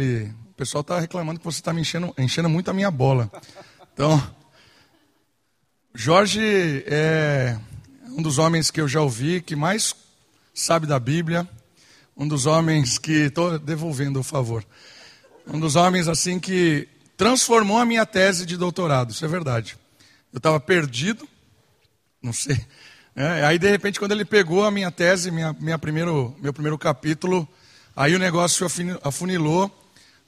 o pessoal está reclamando que você está me enchendo, enchendo muito a minha bola. Então, Jorge é um dos homens que eu já ouvi que mais sabe da Bíblia, um dos homens que estou devolvendo o favor, um dos homens assim que transformou a minha tese de doutorado. Isso é verdade. Eu estava perdido, não sei. É, aí de repente quando ele pegou a minha tese, minha, minha primeiro, meu primeiro capítulo, aí o negócio afunilou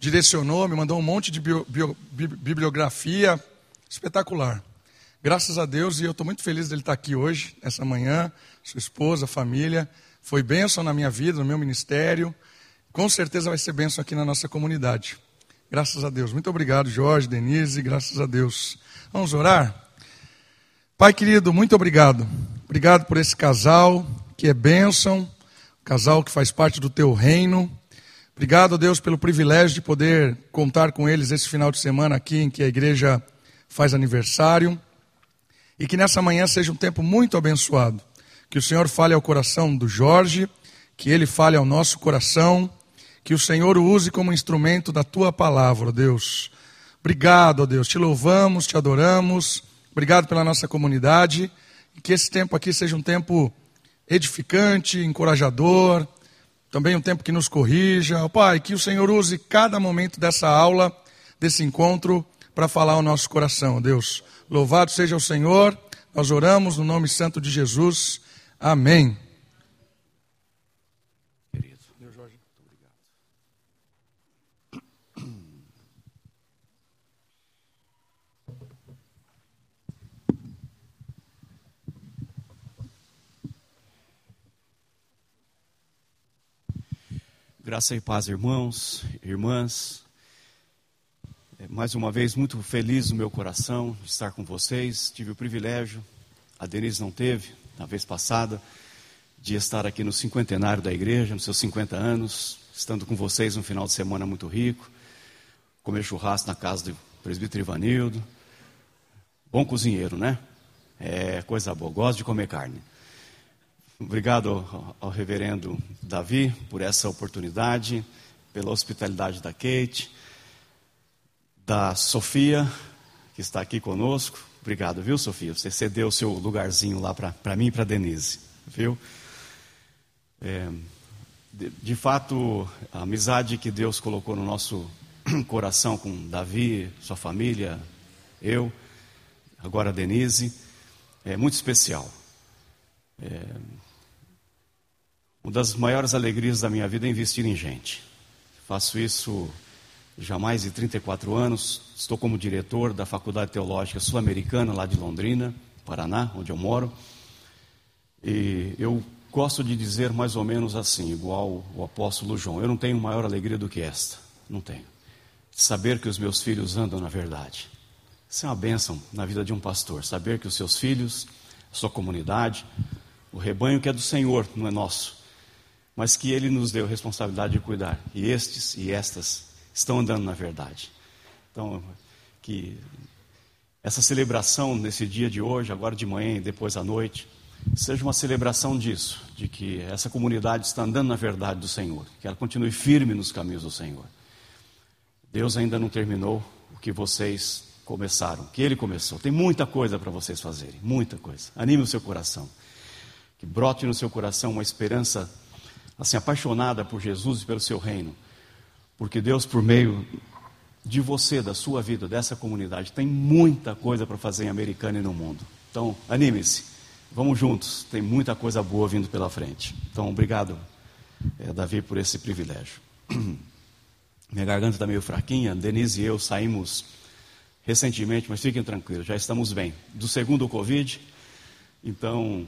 direcionou, me mandou um monte de bio, bio, bibliografia espetacular. Graças a Deus, e eu estou muito feliz dele estar aqui hoje, essa manhã, sua esposa, família. Foi bênção na minha vida, no meu ministério. Com certeza vai ser bênção aqui na nossa comunidade. Graças a Deus. Muito obrigado, Jorge, Denise, graças a Deus. Vamos orar? Pai querido, muito obrigado. Obrigado por esse casal que é bênção, casal que faz parte do teu reino. Obrigado, Deus, pelo privilégio de poder contar com eles esse final de semana aqui em que a igreja faz aniversário. E que nessa manhã seja um tempo muito abençoado. Que o Senhor fale ao coração do Jorge, que ele fale ao nosso coração, que o Senhor o use como instrumento da tua palavra, Deus. Obrigado, Deus. Te louvamos, te adoramos. Obrigado pela nossa comunidade. E que esse tempo aqui seja um tempo edificante, encorajador também um tempo que nos corrija. Pai, que o Senhor use cada momento dessa aula, desse encontro, para falar ao nosso coração, Deus. Louvado seja o Senhor, nós oramos no nome santo de Jesus. Amém. Graça e paz, irmãos, irmãs. É, mais uma vez, muito feliz no meu coração de estar com vocês. Tive o privilégio, a Denise não teve, na vez passada, de estar aqui no cinquentenário da igreja, nos seus 50 anos, estando com vocês um final de semana muito rico. Comer churrasco na casa do presbítero Ivanildo. Bom cozinheiro, né? É coisa boa, gosto de comer carne. Obrigado ao, reverendo Davi por essa oportunidade, pela hospitalidade da Kate, da Sofia, que está aqui conosco. Obrigado, viu, Sofia? Você cedeu o seu lugarzinho lá para mim e para Denise, viu? É, de, de fato, a amizade que Deus colocou no nosso coração com Davi, sua família, eu, agora Denise, é muito especial. É, uma das maiores alegrias da minha vida é investir em gente. Faço isso já mais de 34 anos. Estou como diretor da Faculdade Teológica Sul-Americana, lá de Londrina, Paraná, onde eu moro. E eu gosto de dizer mais ou menos assim, igual o apóstolo João: eu não tenho maior alegria do que esta. Não tenho. Saber que os meus filhos andam na verdade. Isso é uma bênção na vida de um pastor. Saber que os seus filhos, a sua comunidade, o rebanho que é do Senhor, não é nosso mas que Ele nos deu a responsabilidade de cuidar. E estes e estas estão andando na verdade. Então, que essa celebração nesse dia de hoje, agora de manhã e depois à noite, seja uma celebração disso, de que essa comunidade está andando na verdade do Senhor, que ela continue firme nos caminhos do Senhor. Deus ainda não terminou o que vocês começaram, que Ele começou. Tem muita coisa para vocês fazerem, muita coisa. Anime o seu coração, que brote no seu coração uma esperança assim apaixonada por Jesus e pelo seu reino, porque Deus, por meio de você, da sua vida, dessa comunidade, tem muita coisa para fazer em Americana e no mundo. Então, anime-se, vamos juntos, tem muita coisa boa vindo pela frente. Então, obrigado, é, Davi, por esse privilégio. Minha garganta está meio fraquinha, Denise e eu saímos recentemente, mas fiquem tranquilos, já estamos bem. Do segundo Covid, então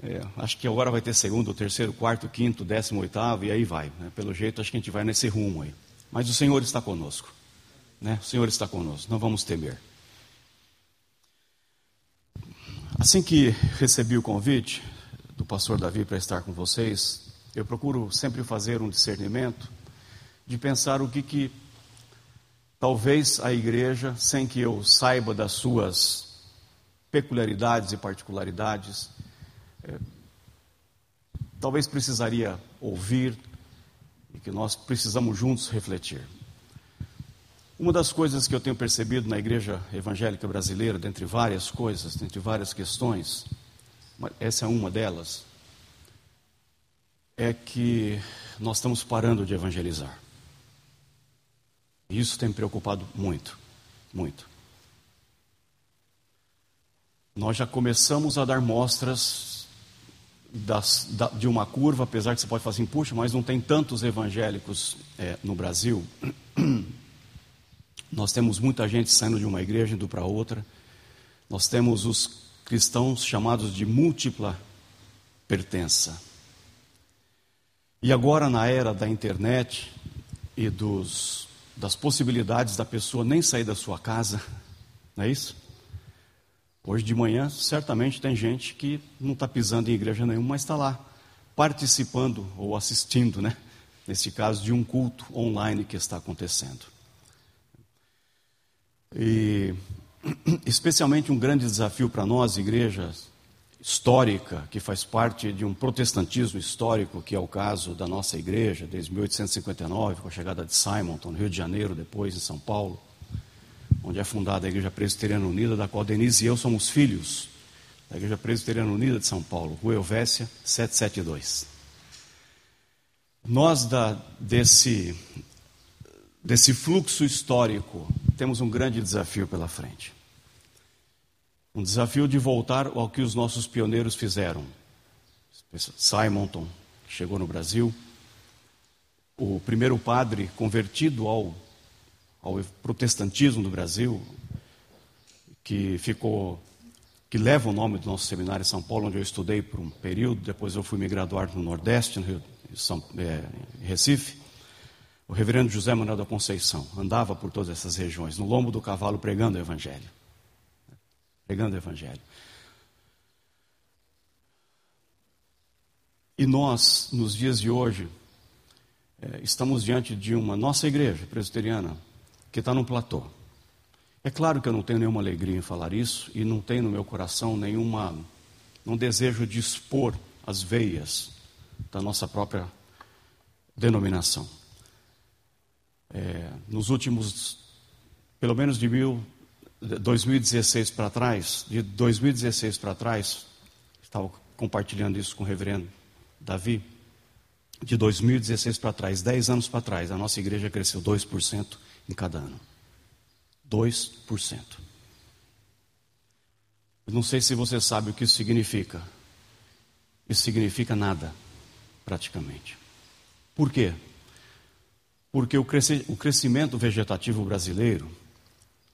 é, acho que agora vai ter segundo, terceiro, quarto, quinto, décimo, oitavo, e aí vai. Né? Pelo jeito, acho que a gente vai nesse rumo aí. Mas o Senhor está conosco. Né? O Senhor está conosco, não vamos temer. Assim que recebi o convite do pastor Davi para estar com vocês, eu procuro sempre fazer um discernimento de pensar o que, que talvez a igreja, sem que eu saiba das suas peculiaridades e particularidades, talvez precisaria ouvir e que nós precisamos juntos refletir. Uma das coisas que eu tenho percebido na igreja evangélica brasileira, dentre várias coisas, dentre várias questões, essa é uma delas, é que nós estamos parando de evangelizar. Isso tem me preocupado muito, muito. Nós já começamos a dar mostras das, da, de uma curva, apesar que você pode falar assim, puxa, mas não tem tantos evangélicos é, no Brasil. Nós temos muita gente saindo de uma igreja indo para outra. Nós temos os cristãos chamados de múltipla pertença. E agora, na era da internet e dos, das possibilidades da pessoa nem sair da sua casa, não é isso? Hoje de manhã, certamente tem gente que não está pisando em igreja nenhuma, mas está lá, participando ou assistindo, né? Nesse caso, de um culto online que está acontecendo. E, especialmente, um grande desafio para nós, igreja histórica, que faz parte de um protestantismo histórico, que é o caso da nossa igreja, desde 1859, com a chegada de Simonton, no Rio de Janeiro, depois em São Paulo onde é fundada a Igreja Presbiteriana Unida, da qual Denise e eu somos filhos da Igreja Presbiteriana Unida de São Paulo, Rua Elvésia 772. Nós, da, desse, desse fluxo histórico, temos um grande desafio pela frente. Um desafio de voltar ao que os nossos pioneiros fizeram. Simonton, que chegou no Brasil, o primeiro padre convertido ao ao protestantismo do Brasil, que ficou que leva o nome do nosso seminário em São Paulo, onde eu estudei por um período, depois eu fui me graduar no Nordeste, no Rio, São, é, Recife. O reverendo José Manuel da Conceição andava por todas essas regiões, no lombo do cavalo, pregando o Evangelho. Pregando o Evangelho. E nós, nos dias de hoje, é, estamos diante de uma nossa igreja presbiteriana, que está num platô. É claro que eu não tenho nenhuma alegria em falar isso e não tenho no meu coração nenhuma, não desejo de expor as veias da nossa própria denominação. É, nos últimos, pelo menos de mil, 2016 para trás, de 2016 para trás, estava compartilhando isso com o reverendo Davi, de 2016 para trás, 10 anos para trás, a nossa igreja cresceu 2% em cada ano. 2%. Eu não sei se você sabe o que isso significa. Isso significa nada, praticamente. Por quê? Porque o, crescimento vegetativo brasileiro,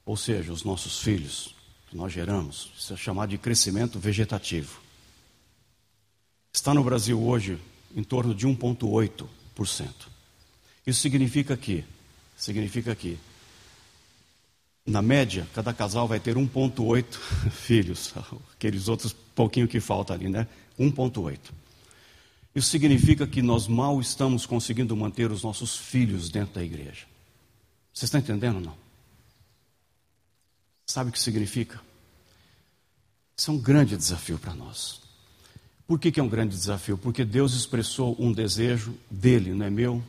ou seja, os nossos filhos que nós geramos, isso é chamado de crescimento vegetativo. Está no Brasil hoje em torno de 1,8%. Isso significa que Significa que, na média, cada casal vai ter 1,8 filhos. Aqueles outros pouquinho que falta ali, né? 1,8. Isso significa que nós mal estamos conseguindo manter os nossos filhos dentro da igreja. Você está entendendo ou não? Sabe o que significa? Isso é um grande desafio para nós. Por que, que é um grande desafio? Porque Deus expressou um desejo dele, não é meu,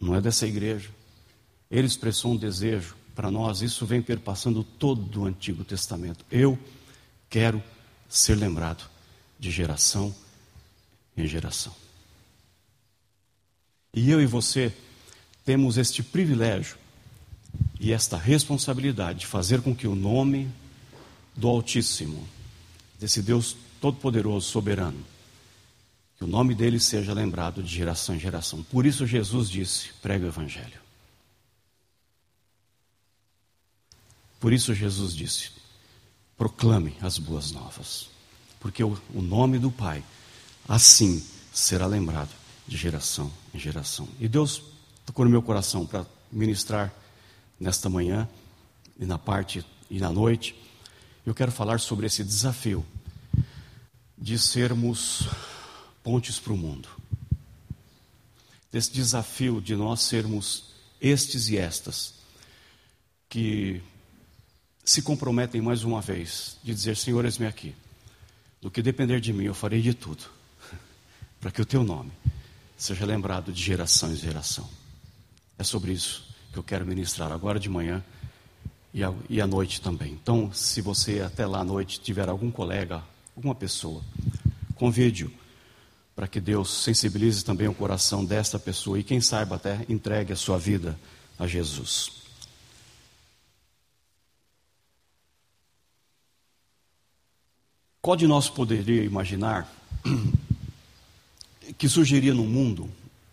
não é dessa igreja, ele expressou um desejo para nós, isso vem perpassando todo o Antigo Testamento. Eu quero ser lembrado de geração em geração. E eu e você temos este privilégio e esta responsabilidade de fazer com que o nome do Altíssimo, desse Deus Todo-Poderoso, soberano, que o nome dele seja lembrado de geração em geração. Por isso Jesus disse: prega o Evangelho. Por isso Jesus disse: proclame as boas novas, porque o, o nome do Pai assim será lembrado de geração em geração. E Deus tocou no meu coração para ministrar nesta manhã e na parte e na noite. Eu quero falar sobre esse desafio de sermos pontes para o mundo. Desse desafio de nós sermos estes e estas que se comprometem mais uma vez de dizer: Senhor, eis-me aqui. Do que depender de mim, eu farei de tudo para que o teu nome seja lembrado de geração em geração. É sobre isso que eu quero ministrar agora de manhã e, a, e à noite também. Então, se você até lá à noite tiver algum colega, alguma pessoa, convide-o para que Deus sensibilize também o coração desta pessoa e, quem saiba, até entregue a sua vida a Jesus. Qual de nós poderia imaginar que surgiria no mundo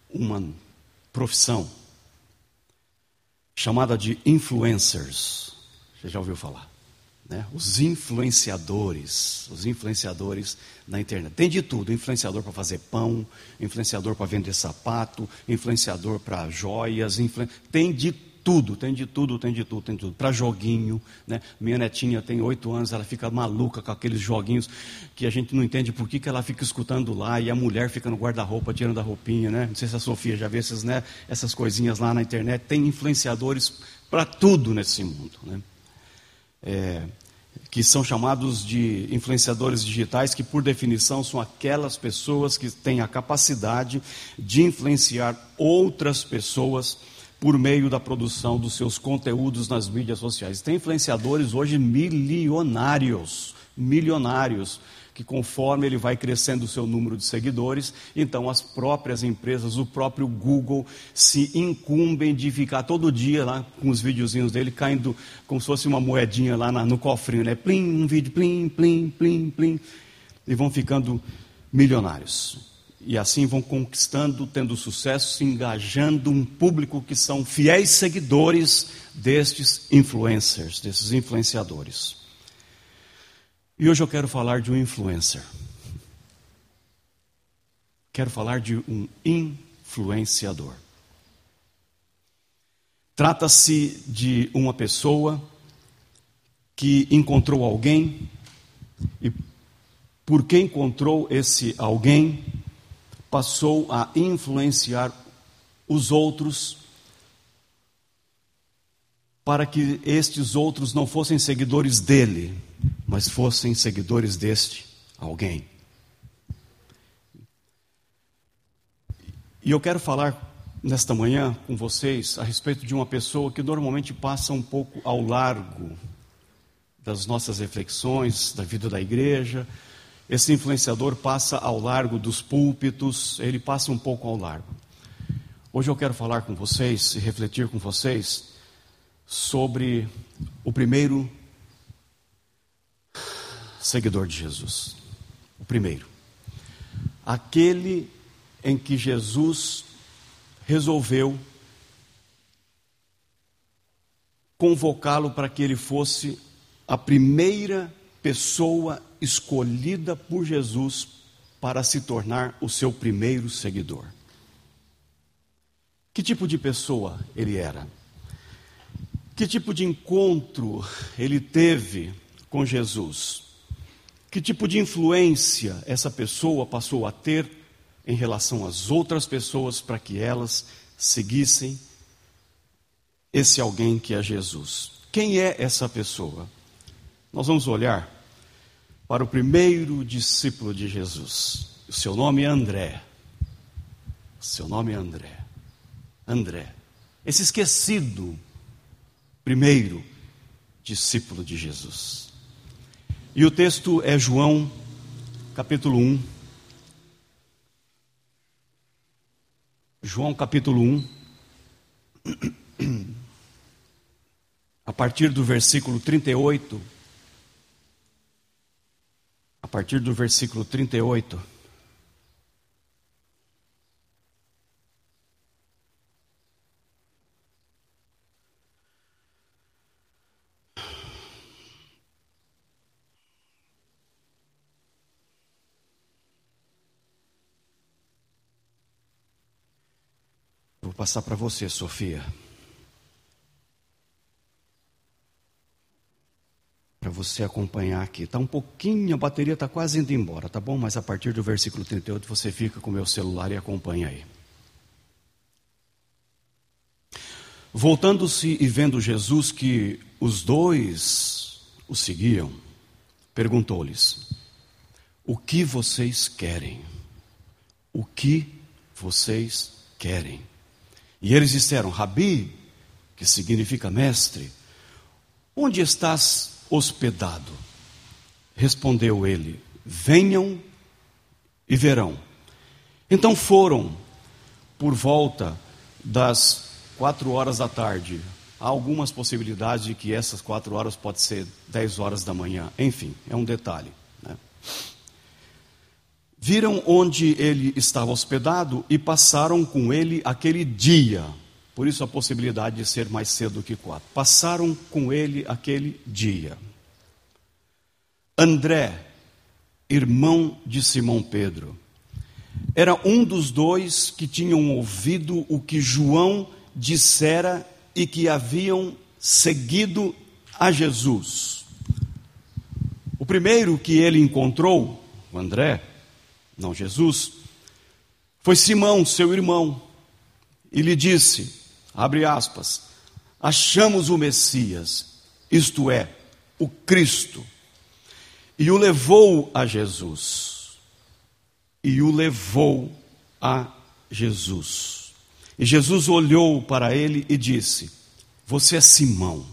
uma profissão chamada de influencers? Você já ouviu falar? Né? Os influenciadores, os influenciadores na internet. Tem de tudo: influenciador para fazer pão, influenciador para vender sapato, influenciador para joias, tem de tudo, tem de tudo, tem de tudo, tem de tudo. Para joguinho, né? Minha netinha tem oito anos, ela fica maluca com aqueles joguinhos que a gente não entende por que, que ela fica escutando lá e a mulher fica no guarda-roupa tirando a roupinha, né? Não sei se a Sofia já viu essas, né? essas coisinhas lá na internet. Tem influenciadores para tudo nesse mundo, né? É, que são chamados de influenciadores digitais, que por definição são aquelas pessoas que têm a capacidade de influenciar outras pessoas por meio da produção dos seus conteúdos nas mídias sociais. Tem influenciadores hoje milionários, milionários, que conforme ele vai crescendo o seu número de seguidores, então as próprias empresas, o próprio Google se incumbem de ficar todo dia lá com os videozinhos dele caindo como se fosse uma moedinha lá no cofrinho, né? Plim, um vídeo, plim, plim, plim, plim, e vão ficando milionários. E assim vão conquistando, tendo sucesso, se engajando um público que são fiéis seguidores destes influencers, desses influenciadores. E hoje eu quero falar de um influencer. Quero falar de um influenciador. Trata-se de uma pessoa que encontrou alguém e porque encontrou esse alguém, passou a influenciar os outros para que estes outros não fossem seguidores dele, mas fossem seguidores deste alguém. E eu quero falar nesta manhã com vocês a respeito de uma pessoa que normalmente passa um pouco ao largo das nossas reflexões, da vida da igreja, esse influenciador passa ao largo dos púlpitos, ele passa um pouco ao largo. Hoje eu quero falar com vocês e refletir com vocês sobre o primeiro seguidor de Jesus. O primeiro. Aquele em que Jesus resolveu convocá-lo para que ele fosse a primeira pessoa escolhida por Jesus para se tornar o seu primeiro seguidor. Que tipo de pessoa ele era? Que tipo de encontro ele teve com Jesus? Que tipo de influência essa pessoa passou a ter em relação às outras pessoas para que elas seguissem esse alguém que é Jesus? Quem é essa pessoa? Nós vamos olhar para o primeiro discípulo de Jesus. O seu nome é André. O seu nome é André. André. Esse esquecido primeiro discípulo de Jesus. E o texto é João, capítulo 1. João, capítulo 1. A partir do versículo 38 a partir do versículo 38. Vou passar para você, Sofia. Para você acompanhar aqui. Está um pouquinho, a bateria está quase indo embora, tá bom? Mas a partir do versículo 38 você fica com o meu celular e acompanha aí. Voltando-se e vendo Jesus que os dois o seguiam, perguntou-lhes: O que vocês querem? O que vocês querem? E eles disseram: Rabi, que significa mestre, onde estás hospedado? Respondeu ele: Venham e verão. Então foram por volta das quatro horas da tarde. Há algumas possibilidades de que essas quatro horas pode ser dez horas da manhã. Enfim, é um detalhe. Né? Viram onde ele estava hospedado e passaram com ele aquele dia. Por isso a possibilidade de ser mais cedo que quatro. Passaram com ele aquele dia. André, irmão de Simão Pedro, era um dos dois que tinham ouvido o que João dissera e que haviam seguido a Jesus. O primeiro que ele encontrou, o André, não Jesus, foi Simão, seu irmão, e lhe disse: abre aspas, achamos o Messias, isto é, o Cristo, e o levou a Jesus. E o levou a Jesus. E Jesus olhou para ele e disse: Você é Simão,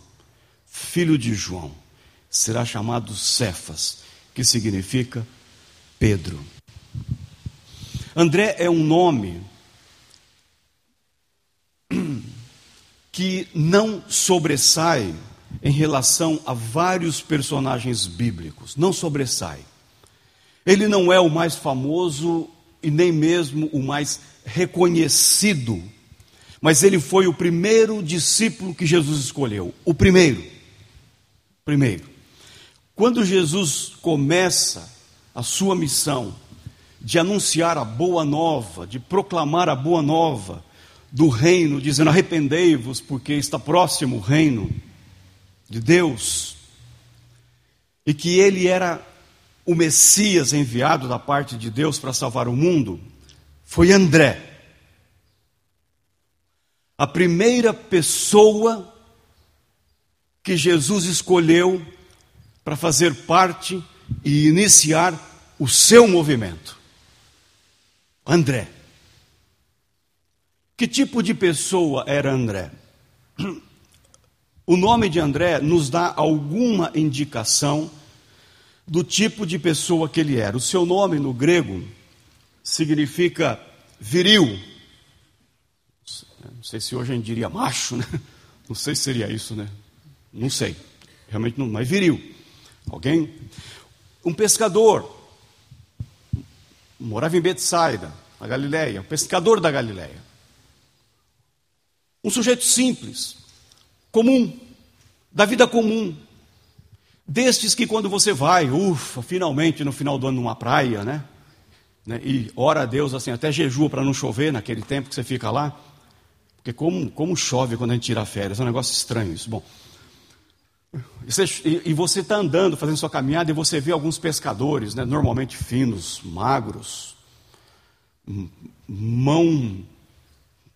filho de João, será chamado Cefas, que significa Pedro. André é um nome que não sobressai em relação a vários personagens bíblicos, não sobressai. Ele não é o mais famoso e nem mesmo o mais reconhecido, mas ele foi o primeiro discípulo que Jesus escolheu, o primeiro. Primeiro. Quando Jesus começa a sua missão de anunciar a boa nova, de proclamar a boa nova do reino, dizendo: arrependei-vos, porque está próximo o reino de Deus, e que ele era o Messias enviado da parte de Deus para salvar o mundo, foi André. A primeira pessoa que Jesus escolheu para fazer parte e iniciar o seu movimento. André. Que tipo de pessoa era André? O nome de André nos dá alguma indicação do tipo de pessoa que ele era. O seu nome no grego significa viril. Não sei se hoje a gente diria macho, né? Não sei se seria isso, né? Não sei. Realmente não, mas viril. Alguém? Um pescador. Morava em Betsaida, na Galileia, um pescador da Galileia. Um sujeito simples, comum, da vida comum. Destes que quando você vai, ufa, finalmente no final do ano numa praia, né? né e ora a Deus assim, até jejua para não chover naquele tempo que você fica lá. Porque como, como chove quando a gente tira férias, é um negócio estranho isso. Bom, e você está andando, fazendo sua caminhada, e você vê alguns pescadores, né, normalmente finos, magros, mão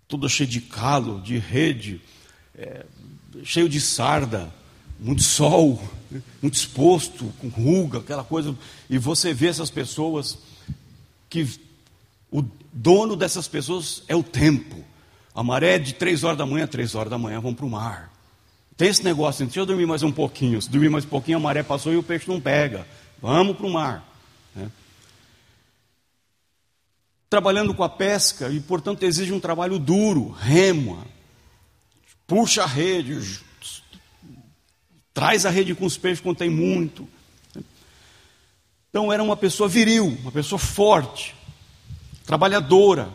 toda cheia de calo, de rede, é, cheio de sarda, muito sol, muito exposto, com ruga, aquela coisa. E você vê essas pessoas que o dono dessas pessoas é o tempo. A maré é de três horas da manhã três horas da manhã vão para o mar. Tem esse negócio, deixa eu dormir mais um pouquinho. Se dormir mais um pouquinho, a maré passou e o peixe não pega. Vamos para o mar. Né? Trabalhando com a pesca, e portanto exige um trabalho duro, rema, puxa a rede, traz a rede com os peixes quando tem muito. Então era uma pessoa viril, uma pessoa forte, trabalhadora.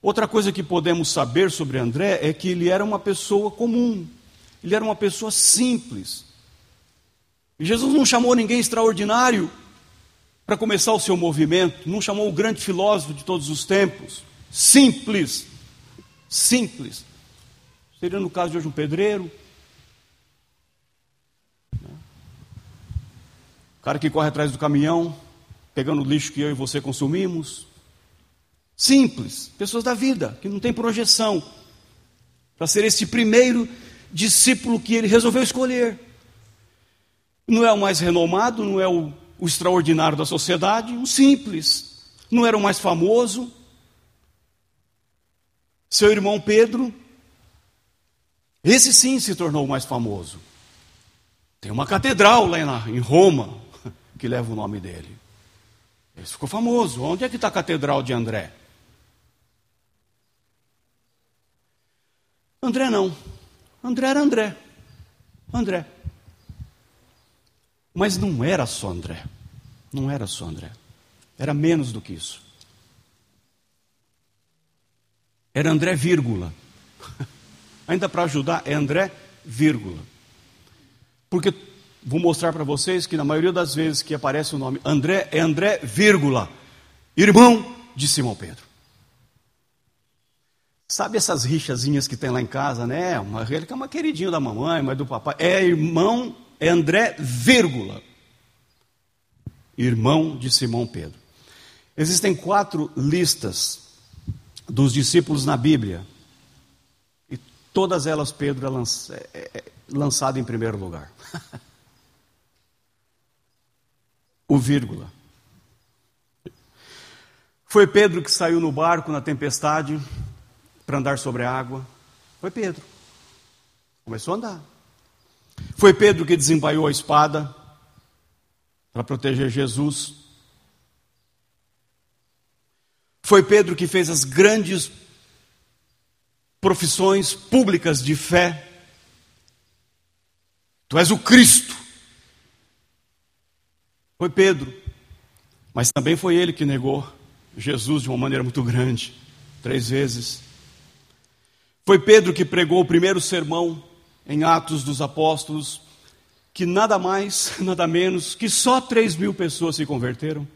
Outra coisa que podemos saber sobre André é que ele era uma pessoa comum, ele era uma pessoa simples. E Jesus não chamou ninguém extraordinário para começar o seu movimento, não chamou o grande filósofo de todos os tempos. Simples, simples. Seria no caso de hoje um pedreiro. O cara que corre atrás do caminhão, pegando o lixo que eu e você consumimos. Simples, pessoas da vida, que não tem projeção. Para ser esse primeiro discípulo que ele resolveu escolher. Não é o mais renomado, não é o, o extraordinário da sociedade, o simples. Não era o mais famoso. Seu irmão Pedro Esse sim se tornou mais famoso. Tem uma catedral lá em Roma que leva o nome dele. Esse ficou famoso. Onde é que está a catedral de André? André não. André era André. André. Mas não era só André. Não era só André. Era menos do que isso. Era André, vírgula. Ainda para ajudar, é André, vírgula. Porque vou mostrar para vocês que na maioria das vezes que aparece o nome André, é André, vírgula. Irmão de Simão Pedro. Sabe essas rixazinhas que tem lá em casa, né? Uma, ele é uma queridinha da mamãe, mas do papai. É irmão, é André, vírgula. Irmão de Simão Pedro. Existem quatro listas dos discípulos na Bíblia. E todas elas Pedro é, é, é, é lançado em primeiro lugar. o vírgula. Foi Pedro que saiu no barco na tempestade para andar sobre a água. Foi Pedro. Começou a andar. Foi Pedro que desembaiou a espada para proteger Jesus. Foi Pedro que fez as grandes profissões públicas de fé. Tu és o Cristo. Foi Pedro. Mas também foi ele que negou Jesus de uma maneira muito grande três vezes. Foi Pedro que pregou o primeiro sermão em Atos dos Apóstolos, que nada mais, nada menos, que só três mil pessoas se converteram.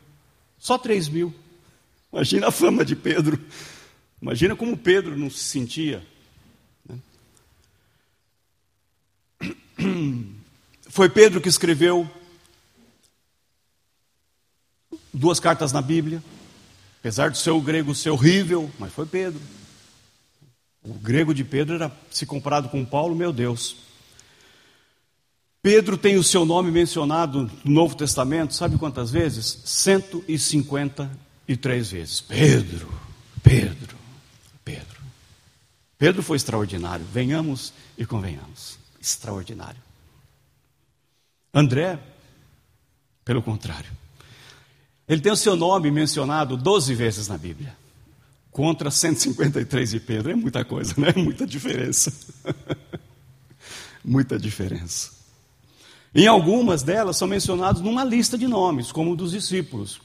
Só três mil. Imagina a fama de Pedro. Imagina como Pedro não se sentia. Né? Foi Pedro que escreveu duas cartas na Bíblia, apesar do seu grego ser horrível, mas foi Pedro. O grego de Pedro era, se comparado com Paulo, meu Deus. Pedro tem o seu nome mencionado no Novo Testamento, sabe quantas vezes? 150 e três vezes: Pedro, Pedro, Pedro. Pedro foi extraordinário, venhamos e convenhamos. Extraordinário. André, pelo contrário, ele tem o seu nome mencionado 12 vezes na Bíblia, contra 153 de Pedro. É muita coisa, né? Muita diferença. muita diferença. Em algumas delas são mencionados numa lista de nomes, como o dos discípulos.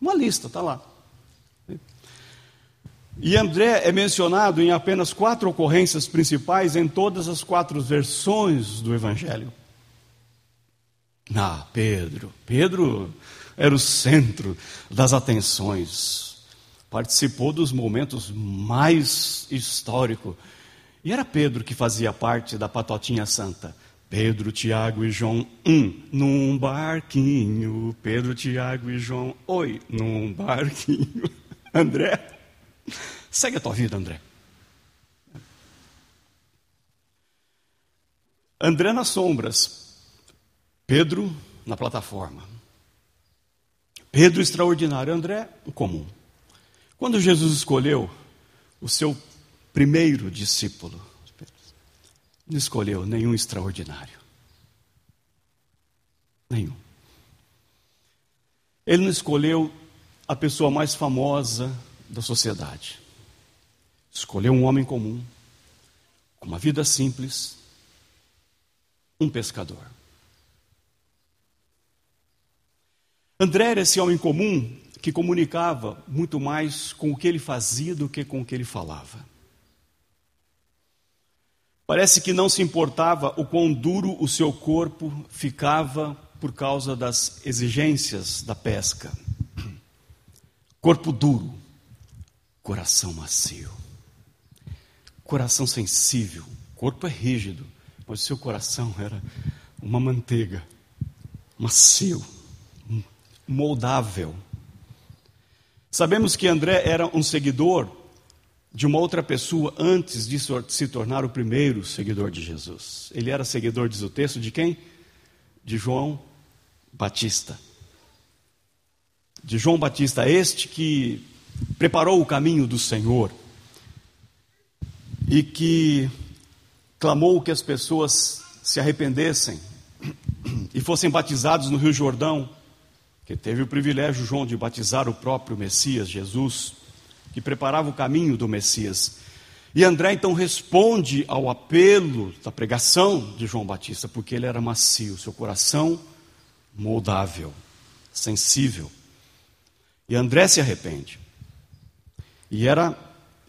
Uma lista, está lá. E André é mencionado em apenas quatro ocorrências principais em todas as quatro versões do Evangelho. Ah, Pedro. Pedro era o centro das atenções. Participou dos momentos mais históricos. E era Pedro que fazia parte da patotinha santa. Pedro, Tiago e João, um, num barquinho. Pedro, Tiago e João, oi, num barquinho. André, segue a tua vida, André. André nas sombras, Pedro na plataforma. Pedro extraordinário, André comum. Quando Jesus escolheu o seu primeiro discípulo, não escolheu nenhum extraordinário. Nenhum. Ele não escolheu a pessoa mais famosa da sociedade. Escolheu um homem comum, com uma vida simples, um pescador. André era esse homem comum que comunicava muito mais com o que ele fazia do que com o que ele falava. Parece que não se importava o quão duro o seu corpo ficava por causa das exigências da pesca. Corpo duro, coração macio. Coração sensível, corpo é rígido, mas o seu coração era uma manteiga, macio, moldável. Sabemos que André era um seguidor de uma outra pessoa antes de se tornar o primeiro seguidor de Jesus. Ele era seguidor, diz o texto, de quem? De João Batista. De João Batista, este que preparou o caminho do Senhor e que clamou que as pessoas se arrependessem e fossem batizados no Rio Jordão, que teve o privilégio, João, de batizar o próprio Messias, Jesus, que preparava o caminho do Messias. E André então responde ao apelo da pregação de João Batista, porque ele era macio, seu coração moldável, sensível. E André se arrepende. E era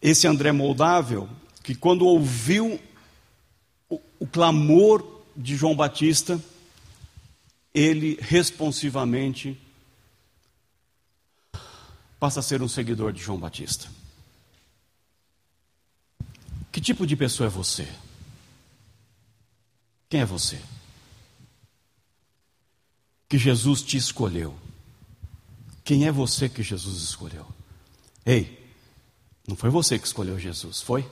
esse André moldável que, quando ouviu o, o clamor de João Batista, ele responsivamente passa a ser um seguidor de João Batista. Que tipo de pessoa é você? Quem é você? Que Jesus te escolheu. Quem é você que Jesus escolheu? Ei, não foi você que escolheu Jesus, foi?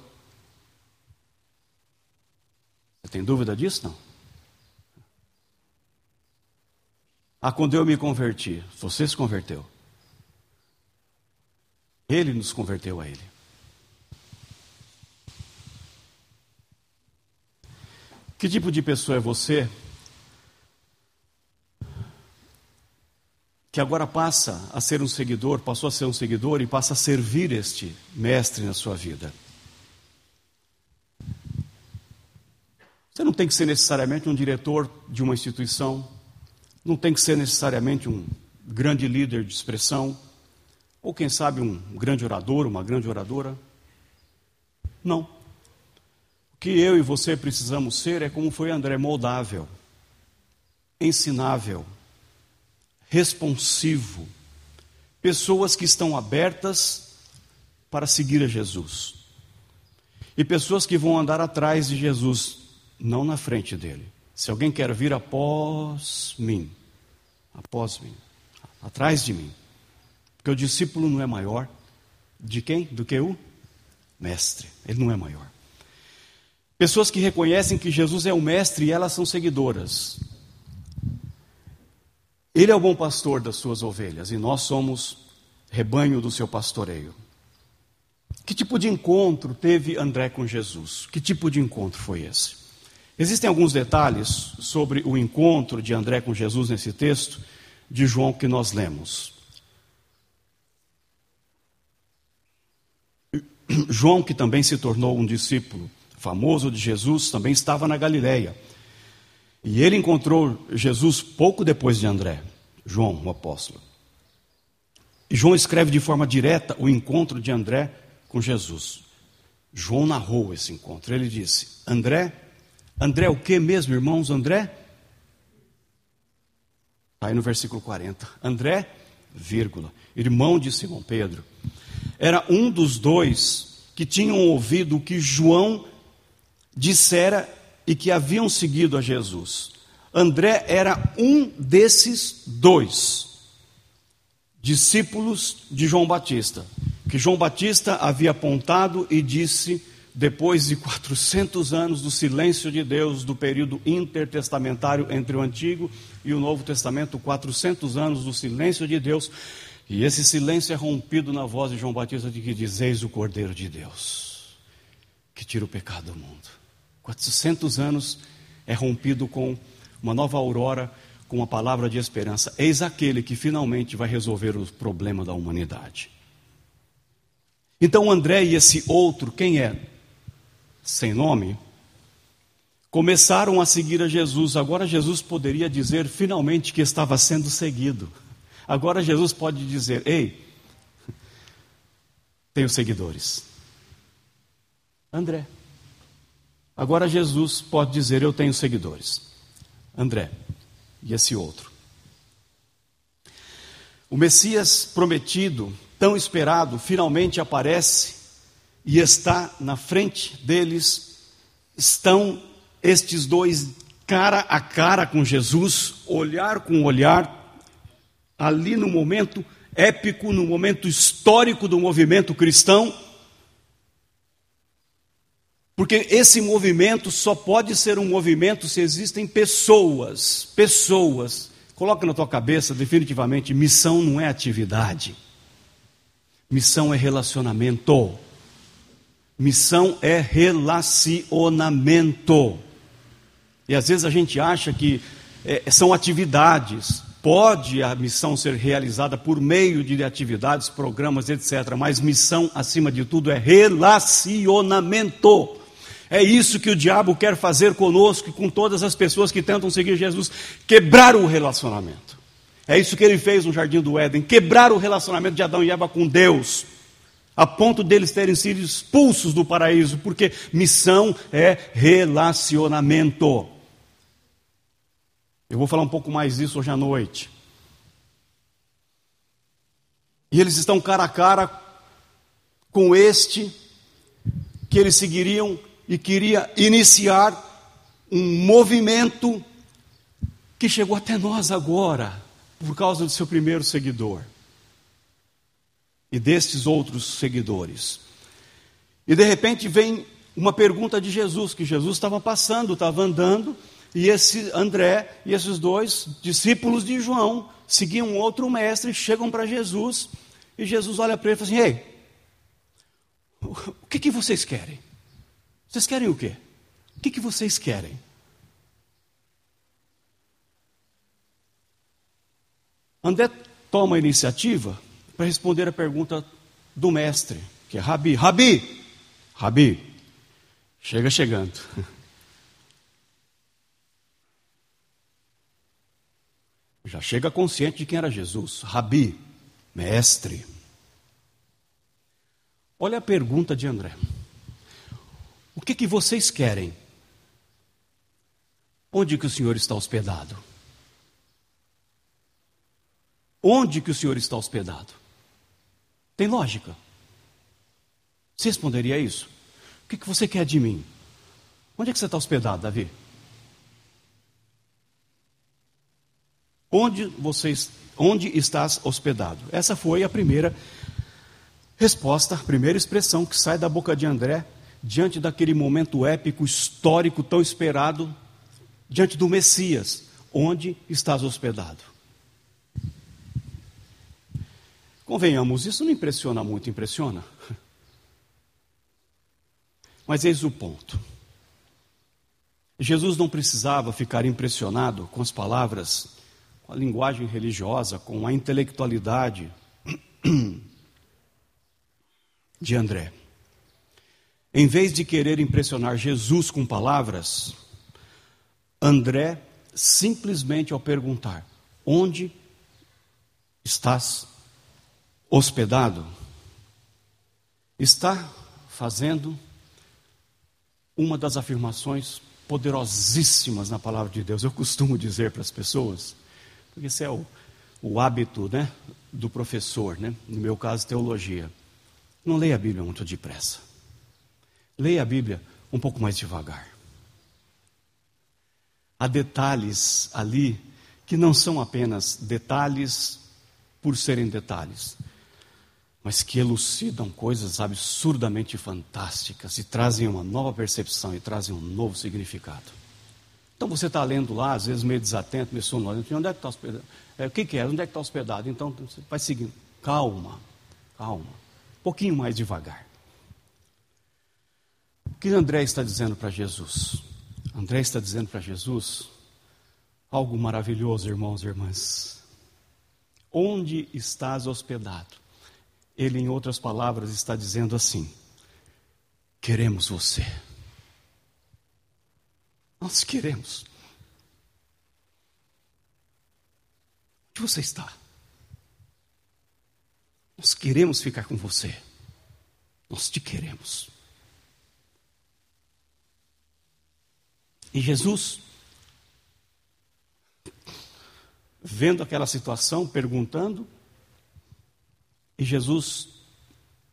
Você tem dúvida disso? Não. Ah, quando eu me converti, você se converteu. Ele nos converteu a Ele. Que tipo de pessoa é você que agora passa a ser um seguidor, passou a ser um seguidor e passa a servir este mestre na sua vida. Você não tem que ser necessariamente um diretor de uma instituição, não tem que ser necessariamente um grande líder de expressão, ou quem sabe um grande orador, uma grande oradora. Não. O que eu e você precisamos ser é como foi André, moldável, ensinável, responsivo, pessoas que estão abertas para seguir a Jesus. E pessoas que vão andar atrás de Jesus, não na frente dele. Se alguém quer vir após mim, após mim, atrás de mim, porque o discípulo não é maior de quem? Do que o mestre. Ele não é maior. Pessoas que reconhecem que Jesus é o mestre e elas são seguidoras. Ele é o bom pastor das suas ovelhas e nós somos rebanho do seu pastoreio. Que tipo de encontro teve André com Jesus? Que tipo de encontro foi esse? Existem alguns detalhes sobre o encontro de André com Jesus nesse texto de João que nós lemos. João, que também se tornou um discípulo famoso de Jesus, também estava na Galileia. E ele encontrou Jesus pouco depois de André, João, o apóstolo. E João escreve de forma direta o encontro de André com Jesus. João narrou esse encontro. Ele disse: André, André o que mesmo, irmãos? André? Aí no versículo 40. André, vírgula, irmão de Simão Pedro, era um dos dois que tinham ouvido o que João dissera e que haviam seguido a Jesus. André era um desses dois discípulos de João Batista, que João Batista havia apontado e disse, depois de 400 anos do silêncio de Deus, do período intertestamentário entre o Antigo e o Novo Testamento, 400 anos do silêncio de Deus, e esse silêncio é rompido na voz de João Batista de que dizeis o Cordeiro de Deus, que tira o pecado do mundo. 400 anos é rompido com uma nova aurora, com uma palavra de esperança. Eis aquele que finalmente vai resolver o problema da humanidade. Então André e esse outro, quem é? Sem nome, começaram a seguir a Jesus. Agora Jesus poderia dizer finalmente que estava sendo seguido. Agora Jesus pode dizer: Ei, tenho seguidores. André. Agora Jesus pode dizer: Eu tenho seguidores. André e esse outro. O Messias prometido, tão esperado, finalmente aparece e está na frente deles. Estão estes dois cara a cara com Jesus, olhar com olhar, ali no momento épico, no momento histórico do movimento cristão. Porque esse movimento só pode ser um movimento se existem pessoas, pessoas. Coloca na tua cabeça definitivamente, missão não é atividade. Missão é relacionamento. Missão é relacionamento. E às vezes a gente acha que é, são atividades. Pode a missão ser realizada por meio de atividades, programas, etc. Mas missão, acima de tudo, é relacionamento. É isso que o diabo quer fazer conosco e com todas as pessoas que tentam seguir Jesus quebrar o relacionamento. É isso que ele fez no jardim do Éden quebrar o relacionamento de Adão e Eva com Deus a ponto deles terem sido expulsos do paraíso, porque missão é relacionamento. Eu vou falar um pouco mais disso hoje à noite. E eles estão cara a cara com este que eles seguiriam e queria iniciar um movimento que chegou até nós agora, por causa do seu primeiro seguidor e destes outros seguidores. E de repente vem uma pergunta de Jesus, que Jesus estava passando, estava andando, e esse André e esses dois discípulos de João seguiam outro mestre, chegam para Jesus, e Jesus olha para ele e fala assim: Ei, o que, que vocês querem? Vocês querem o quê? O que, que vocês querem? André toma a iniciativa para responder a pergunta do mestre, que é Rabi. Rabi! Rabi, chega chegando. Já chega consciente de quem era Jesus. Rabi, mestre. Olha a pergunta de André. O que, que vocês querem? Onde que o Senhor está hospedado? Onde que o Senhor está hospedado? Tem lógica. Você responderia isso? O que, que você quer de mim? Onde é que você está hospedado, Davi? Onde vocês, onde estás hospedado? Essa foi a primeira resposta, a primeira expressão que sai da boca de André diante daquele momento épico, histórico, tão esperado, diante do Messias. Onde estás hospedado? Convenhamos, isso não impressiona muito, impressiona? Mas eis o ponto. Jesus não precisava ficar impressionado com as palavras, com a linguagem religiosa, com a intelectualidade de André. Em vez de querer impressionar Jesus com palavras, André simplesmente ao perguntar: Onde estás hospedado, está fazendo uma das afirmações poderosíssimas na palavra de Deus. Eu costumo dizer para as pessoas, porque esse é o, o hábito né, do professor, né? no meu caso, teologia. Não leia a Bíblia muito depressa. Leia a Bíblia um pouco mais devagar. Há detalhes ali que não são apenas detalhes por serem detalhes, mas que elucidam coisas absurdamente fantásticas e trazem uma nova percepção e trazem um novo significado. Então você está lendo lá, às vezes meio desatento, meio sonolento, onde é que está hospedado? É, o que, que é? Onde é que está hospedado? Então você vai seguindo. Calma, calma. Um pouquinho mais devagar. O que André está dizendo para Jesus? André está dizendo para Jesus algo maravilhoso, irmãos e irmãs. Onde estás hospedado? Ele, em outras palavras, está dizendo assim: queremos você. Nós queremos. Onde você está? Nós queremos ficar com você. Nós te queremos. E Jesus, vendo aquela situação, perguntando, e Jesus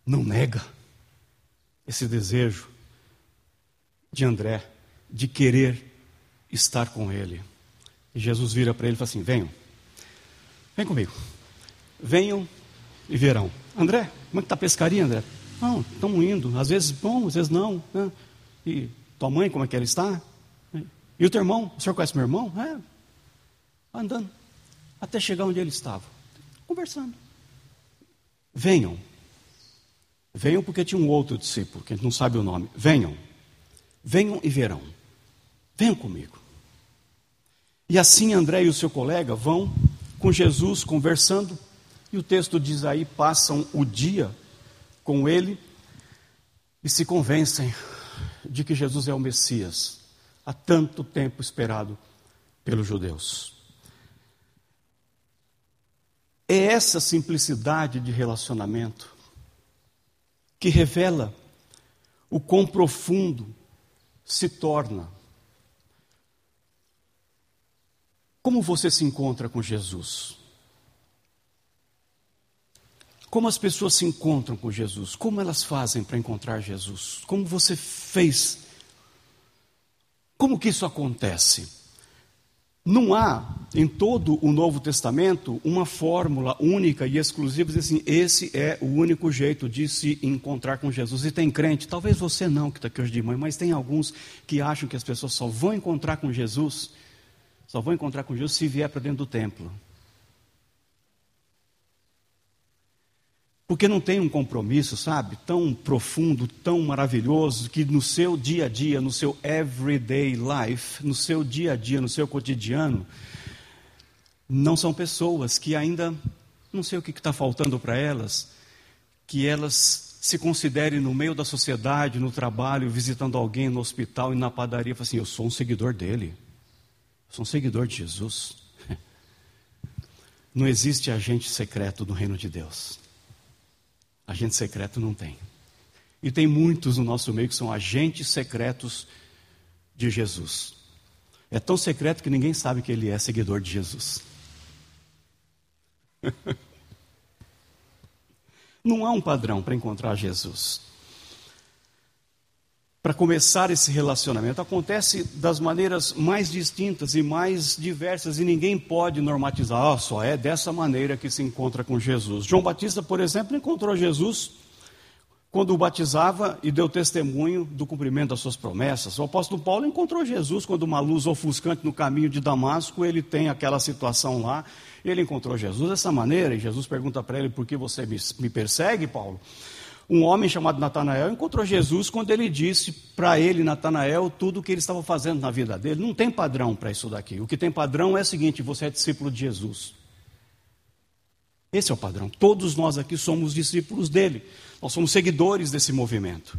não nega esse desejo de André de querer estar com ele. E Jesus vira para ele e fala assim: Venham, vem comigo, venham e verão. André, como é que está a pescaria, André? Não, estamos indo, às vezes bom, às vezes não. Né? E tua mãe, como é que ela está? E o teu irmão, o senhor conhece meu irmão? É, andando, até chegar onde ele estava, conversando. Venham. Venham porque tinha um outro discípulo, que a gente não sabe o nome. Venham. Venham e verão. Venham comigo. E assim André e o seu colega vão com Jesus conversando, e o texto diz aí: passam o dia com ele e se convencem de que Jesus é o Messias, há tanto tempo esperado pelos judeus. É essa simplicidade de relacionamento que revela o quão profundo se torna. Como você se encontra com Jesus? Como as pessoas se encontram com Jesus? Como elas fazem para encontrar Jesus? Como você fez? Como que isso acontece? Não há em todo o Novo Testamento uma fórmula única e exclusiva, assim, esse é o único jeito de se encontrar com Jesus. E tem crente, talvez você não que está aqui hoje de manhã, mas tem alguns que acham que as pessoas só vão encontrar com Jesus, só vão encontrar com Jesus se vier para dentro do templo. Porque não tem um compromisso, sabe, tão profundo, tão maravilhoso, que no seu dia a dia, no seu everyday life, no seu dia a dia, no seu cotidiano, não são pessoas que ainda, não sei o que está faltando para elas, que elas se considerem no meio da sociedade, no trabalho, visitando alguém no hospital e na padaria, assim: eu sou um seguidor dele, eu sou um seguidor de Jesus. Não existe agente secreto no reino de Deus. Agente secreto não tem. E tem muitos no nosso meio que são agentes secretos de Jesus. É tão secreto que ninguém sabe que ele é seguidor de Jesus. Não há um padrão para encontrar Jesus. Para começar esse relacionamento, acontece das maneiras mais distintas e mais diversas, e ninguém pode normatizar, ah, só é dessa maneira que se encontra com Jesus. João Batista, por exemplo, encontrou Jesus quando o batizava e deu testemunho do cumprimento das suas promessas. O apóstolo Paulo encontrou Jesus quando uma luz ofuscante no caminho de Damasco, ele tem aquela situação lá, ele encontrou Jesus dessa maneira, e Jesus pergunta para ele: Por que você me persegue, Paulo? Um homem chamado Natanael encontrou Jesus quando ele disse para ele, Natanael, tudo o que ele estava fazendo na vida dele. Não tem padrão para isso daqui. O que tem padrão é o seguinte: você é discípulo de Jesus. Esse é o padrão. Todos nós aqui somos discípulos dele. Nós somos seguidores desse movimento.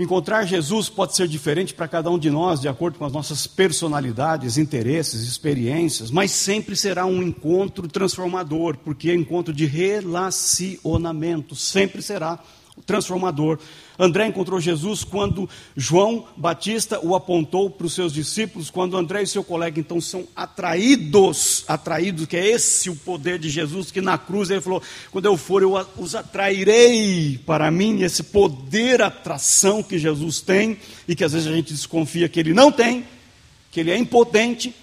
Encontrar Jesus pode ser diferente para cada um de nós, de acordo com as nossas personalidades, interesses, experiências, mas sempre será um encontro transformador, porque é encontro de relacionamento, sempre será transformador. André encontrou Jesus quando João Batista o apontou para os seus discípulos, quando André e seu colega então são atraídos, atraídos, que é esse o poder de Jesus, que na cruz ele falou: quando eu for, eu os atrairei para mim, esse poder, atração que Jesus tem, e que às vezes a gente desconfia que ele não tem, que ele é impotente,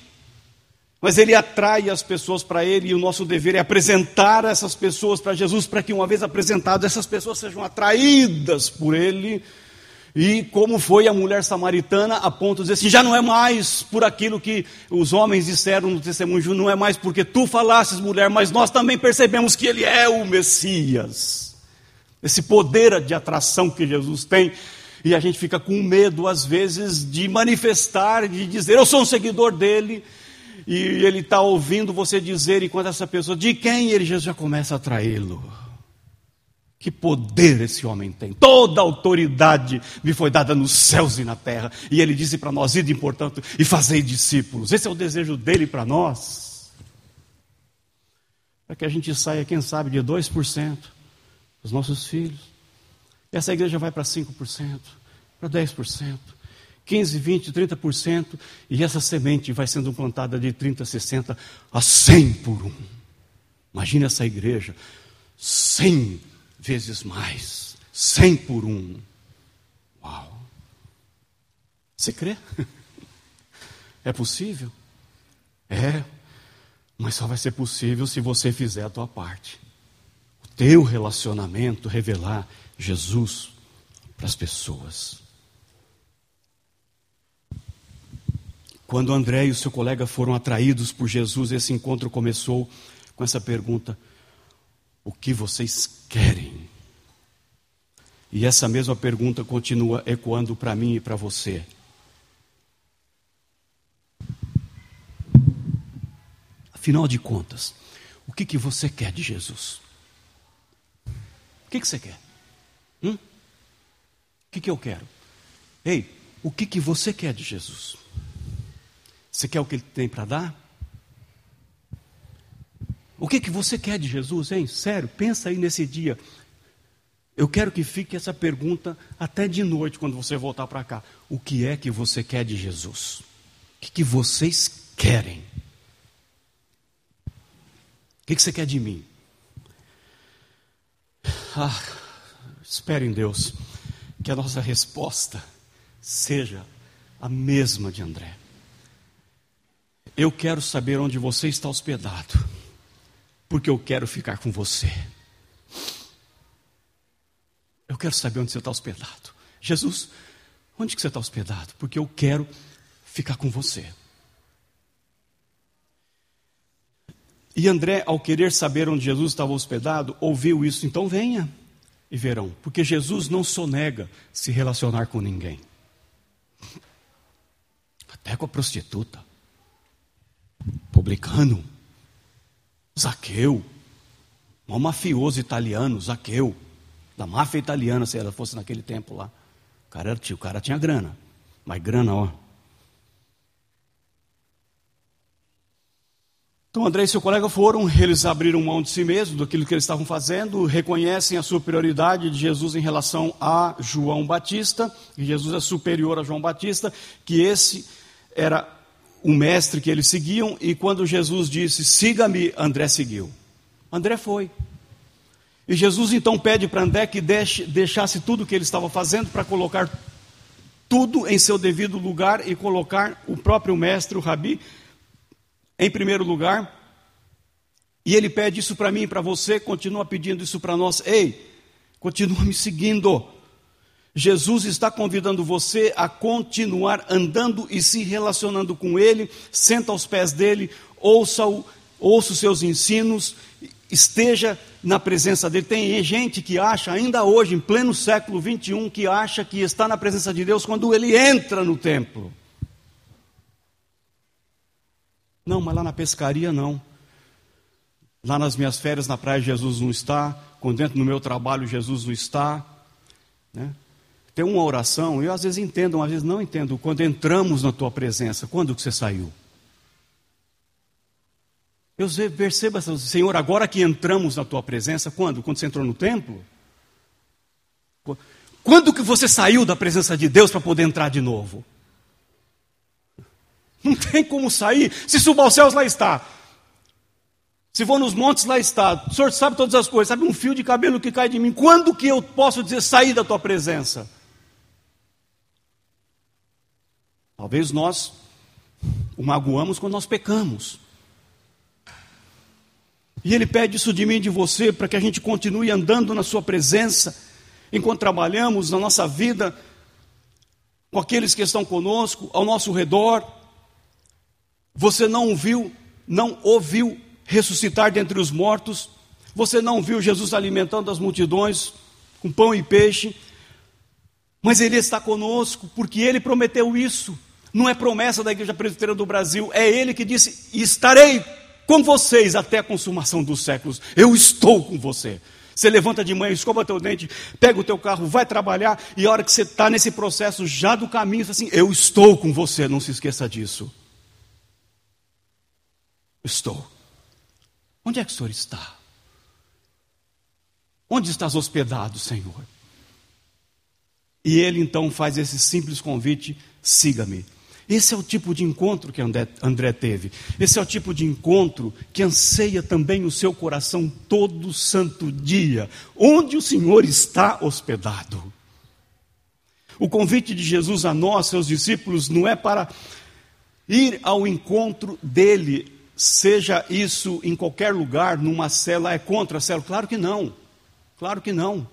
mas ele atrai as pessoas para ele e o nosso dever é apresentar essas pessoas para Jesus, para que uma vez apresentadas, essas pessoas sejam atraídas por ele. E como foi a mulher samaritana, a ponto de dizer assim: já não é mais por aquilo que os homens disseram no testemunho, não é mais porque tu falasses, mulher, mas nós também percebemos que ele é o Messias. Esse poder de atração que Jesus tem, e a gente fica com medo, às vezes, de manifestar, de dizer: eu sou um seguidor dele e ele está ouvindo você dizer, enquanto essa pessoa, de quem ele já começa a atraí-lo. Que poder esse homem tem! Toda autoridade me foi dada nos céus e na terra. E ele disse para nós: ide, portanto, e fazei discípulos. Esse é o desejo dele para nós. Para que a gente saia, quem sabe, de 2% dos nossos filhos. Essa igreja vai para 5%, para 10%. 15, 20, 30%, e essa semente vai sendo plantada de 30, 60 a 100 por um. Imagina essa igreja, 100 vezes mais, 100 por um. Uau! Você crê? É possível? É, mas só vai ser possível se você fizer a tua parte. O teu relacionamento revelar Jesus para as pessoas. Quando André e o seu colega foram atraídos por Jesus, esse encontro começou com essa pergunta: O que vocês querem E essa mesma pergunta continua ecoando para mim e para você. Afinal de contas, o que, que você quer de Jesus? O que, que você quer? Hum? O que, que eu quero? Ei, o que, que você quer de Jesus? Você quer o que ele tem para dar? O que, que você quer de Jesus, hein? Sério, pensa aí nesse dia. Eu quero que fique essa pergunta até de noite, quando você voltar para cá. O que é que você quer de Jesus? O que, que vocês querem? O que, que você quer de mim? Ah, espero em Deus que a nossa resposta seja a mesma de André. Eu quero saber onde você está hospedado, porque eu quero ficar com você. Eu quero saber onde você está hospedado. Jesus, onde que você está hospedado? Porque eu quero ficar com você. E André, ao querer saber onde Jesus estava hospedado, ouviu isso. Então venha e verão, porque Jesus não sonega se relacionar com ninguém, até com a prostituta, publicano, Zaqueu, um mafioso italiano, Zaqueu, da máfia italiana, se ela fosse naquele tempo lá. O cara, o cara tinha grana, mas grana, ó. Então André e seu colega foram, eles abriram mão de si mesmos, daquilo que eles estavam fazendo, reconhecem a superioridade de Jesus em relação a João Batista, que Jesus é superior a João Batista, que esse era o mestre que eles seguiam, e quando Jesus disse, siga-me, André seguiu. André foi. E Jesus então pede para André que deixe, deixasse tudo o que ele estava fazendo para colocar tudo em seu devido lugar e colocar o próprio mestre, o Rabi, em primeiro lugar. E ele pede isso para mim e para você, continua pedindo isso para nós. Ei, continua me seguindo. Jesus está convidando você a continuar andando e se relacionando com Ele, senta aos pés dele, ouça, -o, ouça os seus ensinos, esteja na presença dele. Tem gente que acha, ainda hoje, em pleno século 21, que acha que está na presença de Deus quando ele entra no templo. Não, mas lá na pescaria não. Lá nas minhas férias na praia Jesus não está. Quando dentro no meu trabalho Jesus não está. Né? Tem uma oração, eu às vezes entendo, às vezes não entendo. Quando entramos na tua presença, quando que você saiu? Eu percebo, Senhor, agora que entramos na tua presença, quando? Quando você entrou no templo? Quando que você saiu da presença de Deus para poder entrar de novo? Não tem como sair. Se subir aos céus, lá está. Se vou nos montes, lá está. O Senhor sabe todas as coisas, sabe um fio de cabelo que cai de mim. Quando que eu posso dizer sair da tua presença? Talvez nós o magoamos quando nós pecamos. E Ele pede isso de mim e de você para que a gente continue andando na Sua presença, enquanto trabalhamos na nossa vida, com aqueles que estão conosco, ao nosso redor, você não viu, não ouviu ressuscitar dentre os mortos. Você não viu Jesus alimentando as multidões com pão e peixe. Mas Ele está conosco, porque Ele prometeu isso. Não é promessa da Igreja Presbiteriana do Brasil, é Ele que disse: estarei com vocês até a consumação dos séculos. Eu estou com você. Você levanta de manhã, escova teu dente, pega o teu carro, vai trabalhar, e a hora que você está nesse processo já do caminho, assim, eu estou com você, não se esqueça disso estou. Onde é que o Senhor está? Onde estás hospedado, Senhor? E ele então faz esse simples convite: siga-me. Esse é o tipo de encontro que André teve. Esse é o tipo de encontro que anseia também o seu coração todo santo dia. Onde o Senhor está hospedado? O convite de Jesus a nós, seus discípulos, não é para ir ao encontro dele seja isso em qualquer lugar, numa cela, é contra a cela? Claro que não. Claro que não.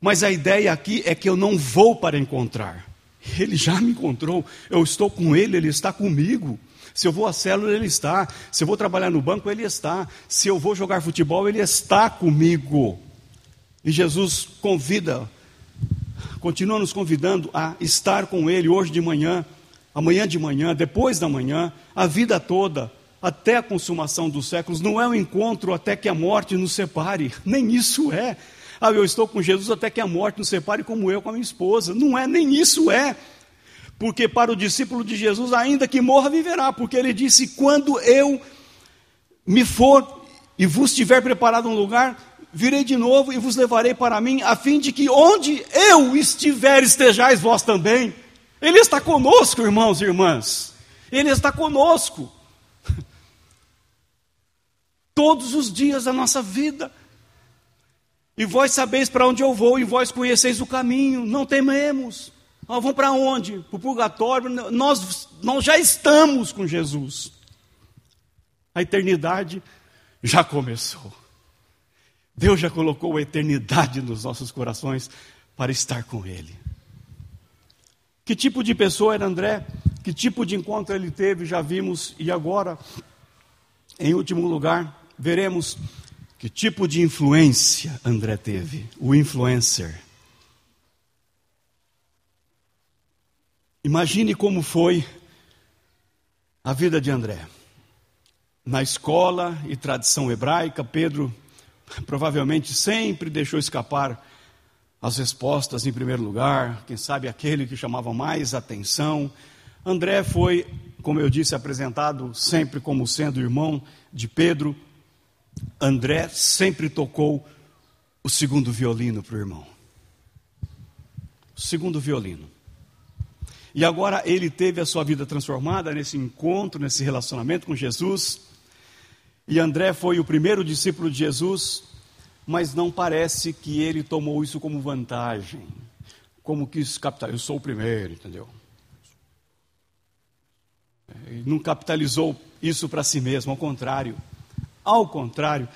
Mas a ideia aqui é que eu não vou para encontrar. Ele já me encontrou, eu estou com ele, ele está comigo. Se eu vou à célula, ele está. Se eu vou trabalhar no banco, ele está. Se eu vou jogar futebol, ele está comigo. E Jesus convida continua nos convidando a estar com Ele hoje de manhã, amanhã de manhã, depois da manhã, a vida toda, até a consumação dos séculos. Não é um encontro até que a morte nos separe, nem isso é. Ah, eu estou com Jesus até que a morte nos separe, como eu com a minha esposa. Não é, nem isso é. Porque para o discípulo de Jesus, ainda que morra, viverá, porque ele disse: quando eu me for e vos tiver preparado um lugar, virei de novo e vos levarei para mim, a fim de que onde eu estiver, estejais vós também. Ele está conosco, irmãos e irmãs. Ele está conosco. Todos os dias da nossa vida. E vós sabeis para onde eu vou, e vós conheceis o caminho, não tememos. Nós vamos para onde? Para o purgatório. Nós, nós já estamos com Jesus. A eternidade já começou. Deus já colocou a eternidade nos nossos corações para estar com Ele. Que tipo de pessoa era André? Que tipo de encontro ele teve? Já vimos, e agora, em último lugar, veremos que tipo de influência André teve, o influencer. Imagine como foi a vida de André. Na escola e tradição hebraica, Pedro provavelmente sempre deixou escapar as respostas em primeiro lugar, quem sabe aquele que chamava mais atenção. André foi, como eu disse, apresentado sempre como sendo irmão de Pedro, André sempre tocou o segundo violino para o irmão. O segundo violino. E agora ele teve a sua vida transformada nesse encontro, nesse relacionamento com Jesus. E André foi o primeiro discípulo de Jesus, mas não parece que ele tomou isso como vantagem, como quis captar. Eu sou o primeiro, entendeu? Ele não capitalizou isso para si mesmo, ao contrário. Ao contrário,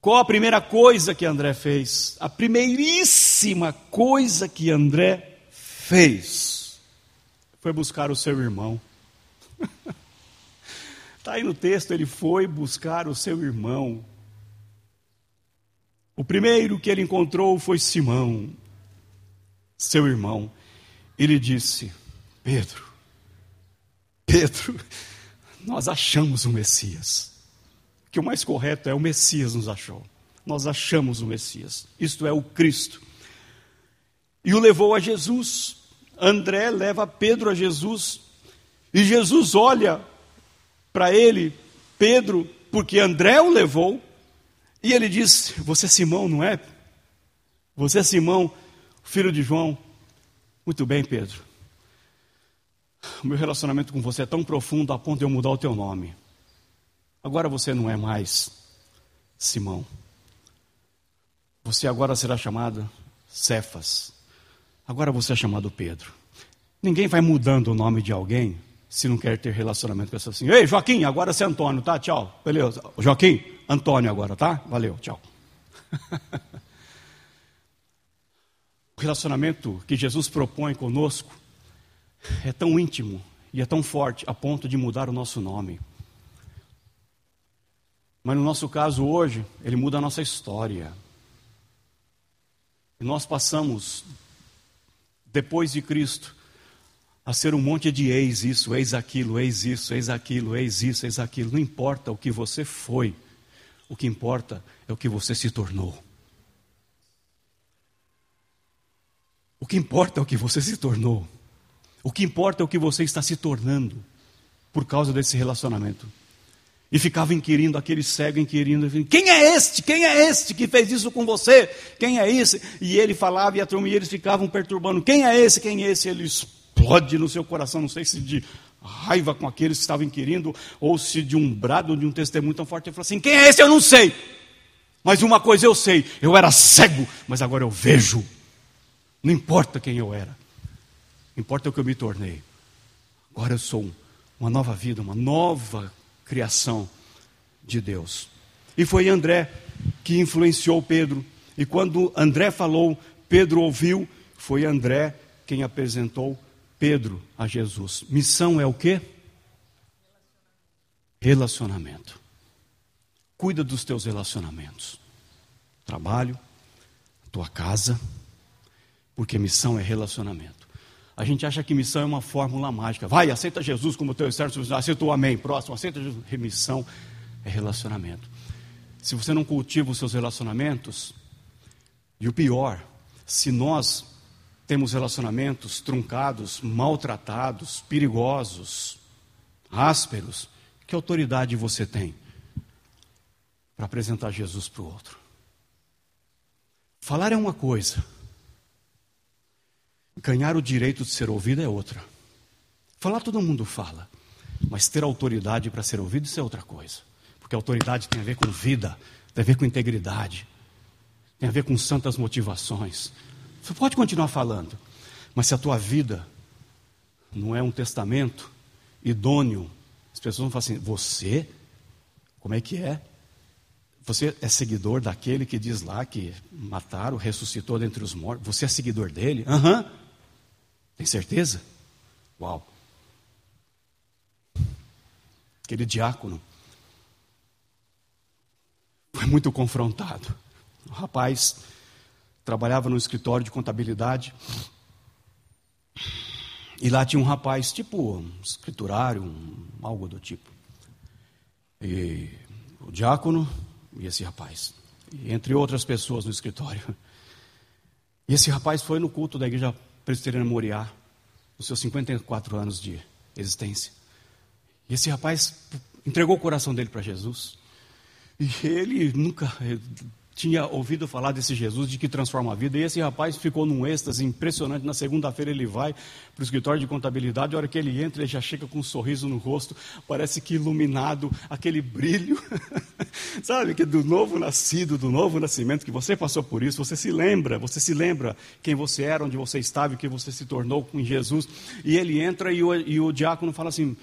qual a primeira coisa que André fez? A primeiríssima coisa que André fez foi buscar o seu irmão. Está aí no texto, ele foi buscar o seu irmão. O primeiro que ele encontrou foi Simão, seu irmão. Ele disse: Pedro, Pedro, nós achamos o Messias. Que o mais correto é o Messias nos achou. Nós achamos o Messias. Isto é o Cristo. E o levou a Jesus. André leva Pedro a Jesus. E Jesus olha para ele, Pedro, porque André o levou. E ele diz: Você é Simão, não é? Você é Simão, filho de João. Muito bem, Pedro. O meu relacionamento com você é tão profundo a ponto de eu mudar o teu nome. Agora você não é mais Simão. Você agora será chamado Cefas. Agora você é chamado Pedro. Ninguém vai mudando o nome de alguém se não quer ter relacionamento com essa assim. Ei, Joaquim, agora você é Antônio, tá? Tchau. Beleza. Joaquim, Antônio agora, tá? Valeu, tchau. o relacionamento que Jesus propõe conosco é tão íntimo e é tão forte a ponto de mudar o nosso nome. Mas no nosso caso hoje, ele muda a nossa história. E nós passamos, depois de Cristo, a ser um monte de ex isso, ex aquilo, ex isso, ex aquilo, ex isso, ex aquilo. Não importa o que você foi, o que importa é o que você se tornou. O que importa é o que você se tornou. O que importa é o que você está se tornando por causa desse relacionamento. E ficava inquirindo, aquele cego inquirindo, quem é este? Quem é este que fez isso com você? Quem é esse? E ele falava e a turma e eles ficavam perturbando, quem é esse? Quem é esse? Ele explode no seu coração, não sei se de raiva com aqueles que estavam inquirindo, ou se de um brado, de um testemunho tão forte, ele falou assim, quem é esse? Eu não sei. Mas uma coisa eu sei, eu era cego, mas agora eu vejo. Não importa quem eu era. Importa o que eu me tornei. Agora eu sou uma nova vida, uma nova criação de Deus. E foi André que influenciou Pedro. E quando André falou, Pedro ouviu, foi André quem apresentou Pedro a Jesus. Missão é o quê? Relacionamento. Cuida dos teus relacionamentos. Trabalho, tua casa, Porque missão é relacionamento. A gente acha que missão é uma fórmula mágica. Vai, aceita Jesus como teu certo, aceita o amém, próximo, aceita Jesus. Remissão é relacionamento. Se você não cultiva os seus relacionamentos, e o pior, se nós temos relacionamentos truncados, maltratados, perigosos, ásperos, que autoridade você tem para apresentar Jesus para o outro? Falar é uma coisa, ganhar o direito de ser ouvido é outra. Falar todo mundo fala, mas ter autoridade para ser ouvido isso é outra coisa. Porque autoridade tem a ver com vida, tem a ver com integridade, tem a ver com santas motivações. Você pode continuar falando, mas se a tua vida não é um testamento idôneo, as pessoas vão falar assim: você, como é que é? Você é seguidor daquele que diz lá que mataram, ressuscitou dentre os mortos? Você é seguidor dele? Aham. Uhum. Tem certeza? Uau. Aquele diácono foi muito confrontado. O rapaz trabalhava no escritório de contabilidade. E lá tinha um rapaz, tipo um escriturário, um, algo do tipo. E o diácono e esse rapaz. E entre outras pessoas no escritório. E esse rapaz foi no culto da igreja presbiteriana Moriá, nos seus 54 anos de existência. E esse rapaz entregou o coração dele para Jesus. E ele nunca tinha ouvido falar desse Jesus de que transforma a vida. E esse rapaz ficou num êxtase impressionante. Na segunda-feira ele vai para o escritório de contabilidade. A hora que ele entra, ele já chega com um sorriso no rosto, parece que iluminado, aquele brilho, sabe? Que do novo nascido, do novo nascimento, que você passou por isso, você se lembra, você se lembra quem você era, onde você estava e que você se tornou com Jesus. E ele entra e o, e o diácono fala assim.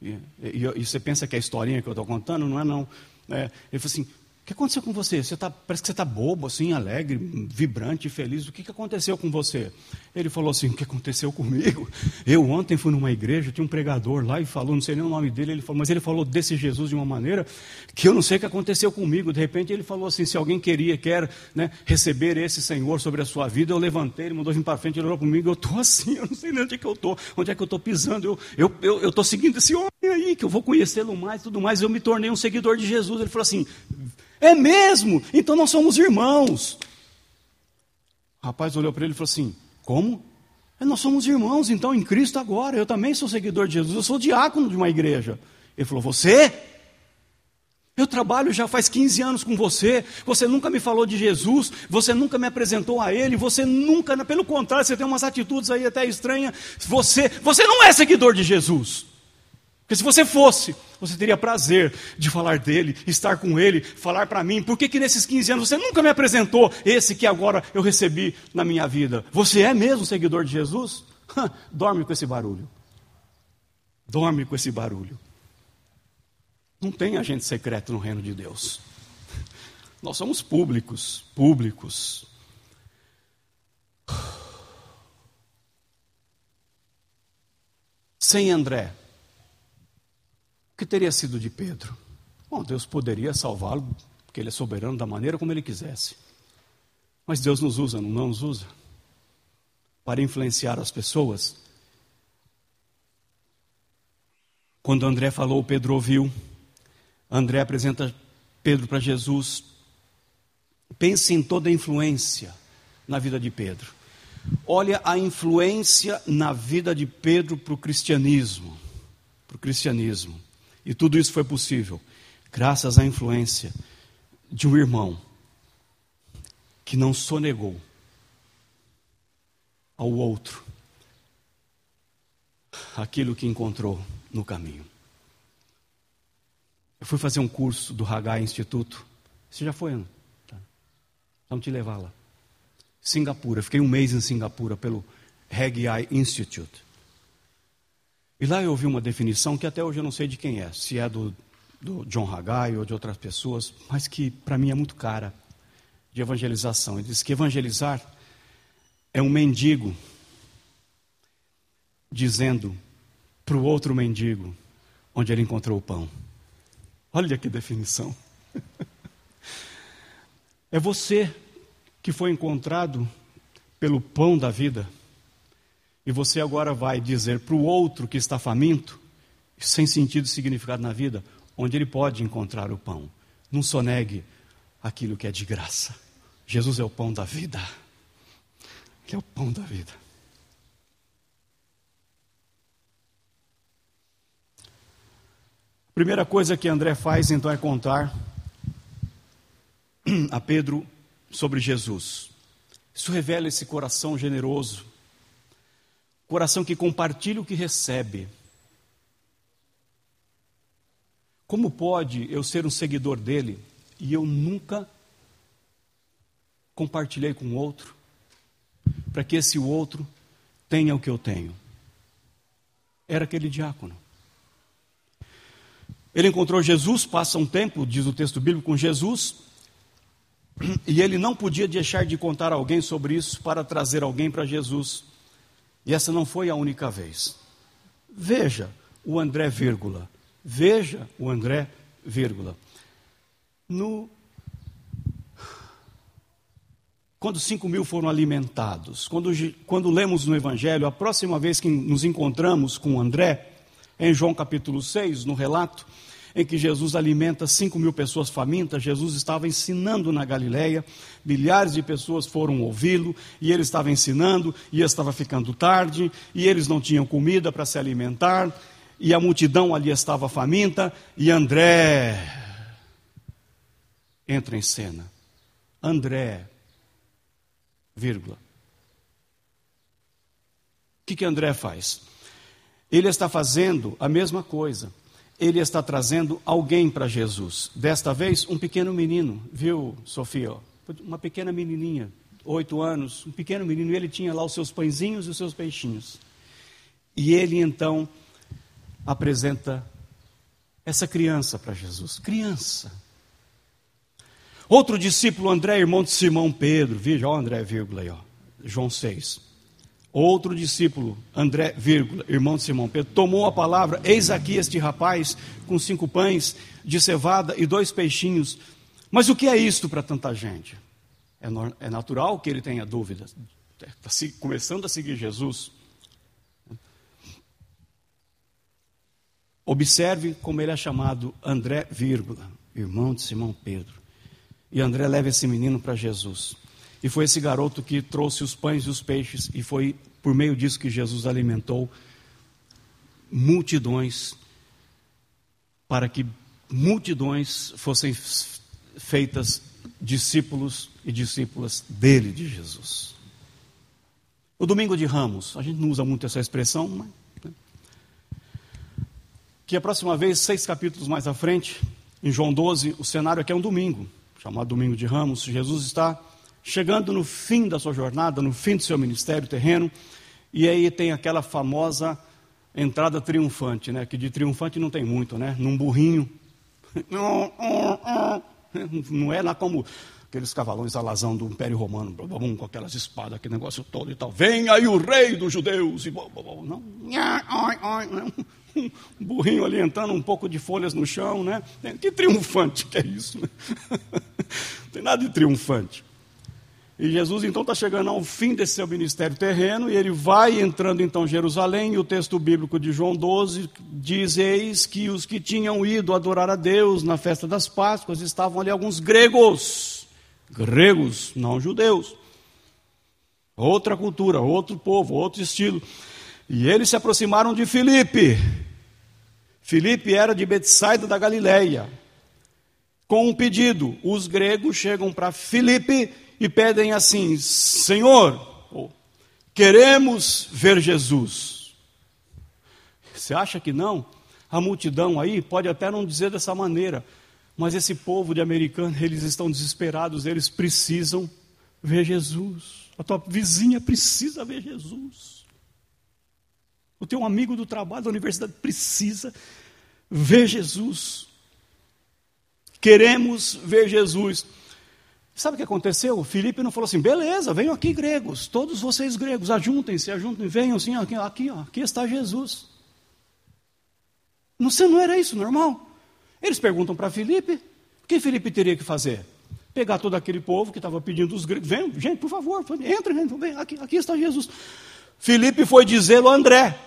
E, e, e, você pensa que é a historinha que eu estou contando? Não é, não. É, ele falou assim: o que aconteceu com você? você tá, parece que você está bobo, assim, alegre, vibrante, feliz. O que, que aconteceu com você? Ele falou assim: o que aconteceu comigo? Eu ontem fui numa igreja, tinha um pregador lá e falou, não sei nem o nome dele, ele falou, mas ele falou desse Jesus de uma maneira que eu não sei o que aconteceu comigo. De repente ele falou assim: se alguém queria, quer né, receber esse Senhor sobre a sua vida, eu levantei, ele mandou vir para frente, ele olhou comigo, eu estou assim, eu não sei nem onde é que eu estou, onde é que eu estou pisando, eu estou eu, eu, eu seguindo esse homem aí, que eu vou conhecê-lo mais tudo mais. Eu me tornei um seguidor de Jesus. Ele falou assim é mesmo? Então nós somos irmãos. O rapaz olhou para ele e falou assim: Como? É, nós somos irmãos, então, em Cristo agora. Eu também sou seguidor de Jesus, eu sou diácono de uma igreja. Ele falou: Você? Eu trabalho já faz 15 anos com você, você nunca me falou de Jesus, você nunca me apresentou a Ele, você nunca, pelo contrário, você tem umas atitudes aí até estranhas. Você, você não é seguidor de Jesus. Porque se você fosse, você teria prazer de falar dele, estar com ele, falar para mim, por que, que nesses 15 anos você nunca me apresentou esse que agora eu recebi na minha vida? Você é mesmo seguidor de Jesus? Dorme com esse barulho. Dorme com esse barulho. Não tem agente secreto no reino de Deus. Nós somos públicos, públicos. Sem André, o que teria sido de Pedro? Bom, Deus poderia salvá-lo, porque ele é soberano da maneira como ele quisesse. Mas Deus nos usa, não nos usa? Para influenciar as pessoas. Quando André falou, Pedro ouviu. André apresenta Pedro para Jesus. Pense em toda a influência na vida de Pedro. Olha a influência na vida de Pedro para o cristianismo. Para o cristianismo. E tudo isso foi possível graças à influência de um irmão que não sonegou ao outro aquilo que encontrou no caminho. Eu fui fazer um curso do Hagai Instituto. Você já foi, não? Tá. Vamos te levar lá. Singapura. Fiquei um mês em Singapura pelo Haggai Institute. E lá eu ouvi uma definição que até hoje eu não sei de quem é, se é do, do John Haggai ou de outras pessoas, mas que para mim é muito cara, de evangelização. Ele diz que evangelizar é um mendigo dizendo para o outro mendigo onde ele encontrou o pão. Olha que definição. é você que foi encontrado pelo pão da vida, e você agora vai dizer para o outro que está faminto, sem sentido e significado na vida, onde ele pode encontrar o pão. Não sonegue aquilo que é de graça. Jesus é o pão da vida. Ele é o pão da vida. A primeira coisa que André faz então é contar a Pedro sobre Jesus. Isso revela esse coração generoso, coração que compartilha o que recebe. Como pode eu ser um seguidor dele e eu nunca compartilhei com outro, para que esse outro tenha o que eu tenho? Era aquele diácono. Ele encontrou Jesus, passa um tempo, diz o texto bíblico, com Jesus, e ele não podia deixar de contar a alguém sobre isso para trazer alguém para Jesus. E essa não foi a única vez. Veja o André, vírgula. Veja o André, vírgula. No quando cinco mil foram alimentados, quando, quando lemos no Evangelho, a próxima vez que nos encontramos com André, em João capítulo 6, no relato, em que Jesus alimenta cinco mil pessoas famintas, Jesus estava ensinando na Galileia, milhares de pessoas foram ouvi-lo, e ele estava ensinando, e estava ficando tarde, e eles não tinham comida para se alimentar, e a multidão ali estava faminta, e André entra em cena. André, vírgula. O que, que André faz? Ele está fazendo a mesma coisa ele está trazendo alguém para Jesus. Desta vez, um pequeno menino, viu, Sofia? Uma pequena menininha, oito anos, um pequeno menino, e ele tinha lá os seus pãezinhos e os seus peixinhos. E ele então apresenta essa criança para Jesus. Criança. Outro discípulo, André, irmão de Simão Pedro, veja, ó André, vírgula aí, ó, João 6. Outro discípulo, André, vírgula, irmão de Simão Pedro, tomou a palavra: Eis aqui este rapaz com cinco pães de cevada e dois peixinhos. Mas o que é isto para tanta gente? É, é natural que ele tenha dúvidas. Está começando a seguir Jesus. Observe como ele é chamado André, vírgula, irmão de Simão Pedro. E André leva esse menino para Jesus. E foi esse garoto que trouxe os pães e os peixes, e foi por meio disso que Jesus alimentou multidões, para que multidões fossem feitas discípulos e discípulas dele, de Jesus. O domingo de Ramos, a gente não usa muito essa expressão, mas. Né? Que a próxima vez, seis capítulos mais à frente, em João 12, o cenário aqui é um domingo, chamado Domingo de Ramos. Jesus está chegando no fim da sua jornada, no fim do seu ministério terreno, e aí tem aquela famosa entrada triunfante, né? Que de triunfante não tem muito, né? Num burrinho. Não é lá como aqueles cavalões alazão do Império Romano, com aquelas espadas, aquele negócio todo e tal. Vem aí o rei dos judeus. E, não. Um burrinho ali entrando, um pouco de folhas no chão, né? Que triunfante que é isso, né? Não tem nada de triunfante. E Jesus então está chegando ao fim desse seu ministério terreno e ele vai entrando então em Jerusalém. E o texto bíblico de João 12 diz: Eis que os que tinham ido adorar a Deus na festa das Páscoas estavam ali alguns gregos, gregos, não judeus. Outra cultura, outro povo, outro estilo. E eles se aproximaram de Filipe. Filipe era de Betsaida da Galileia. Com um pedido, os gregos chegam para Filipe e pedem assim: Senhor, queremos ver Jesus. Você acha que não? A multidão aí pode até não dizer dessa maneira, mas esse povo de americanos, eles estão desesperados, eles precisam ver Jesus. A tua vizinha precisa ver Jesus. O teu amigo do trabalho, da universidade, precisa ver Jesus. Queremos ver Jesus. Sabe o que aconteceu? Filipe não falou assim: beleza, venham aqui, gregos, todos vocês gregos, ajuntem-se, ajuntem, venham assim, aqui, aqui, aqui está Jesus. Não, não era isso normal? Eles perguntam para Filipe: o que Filipe teria que fazer? pegar todo aquele povo que estava pedindo os gregos, vem, gente, por favor, vem, aqui, aqui está Jesus. Felipe foi dizê-lo a André.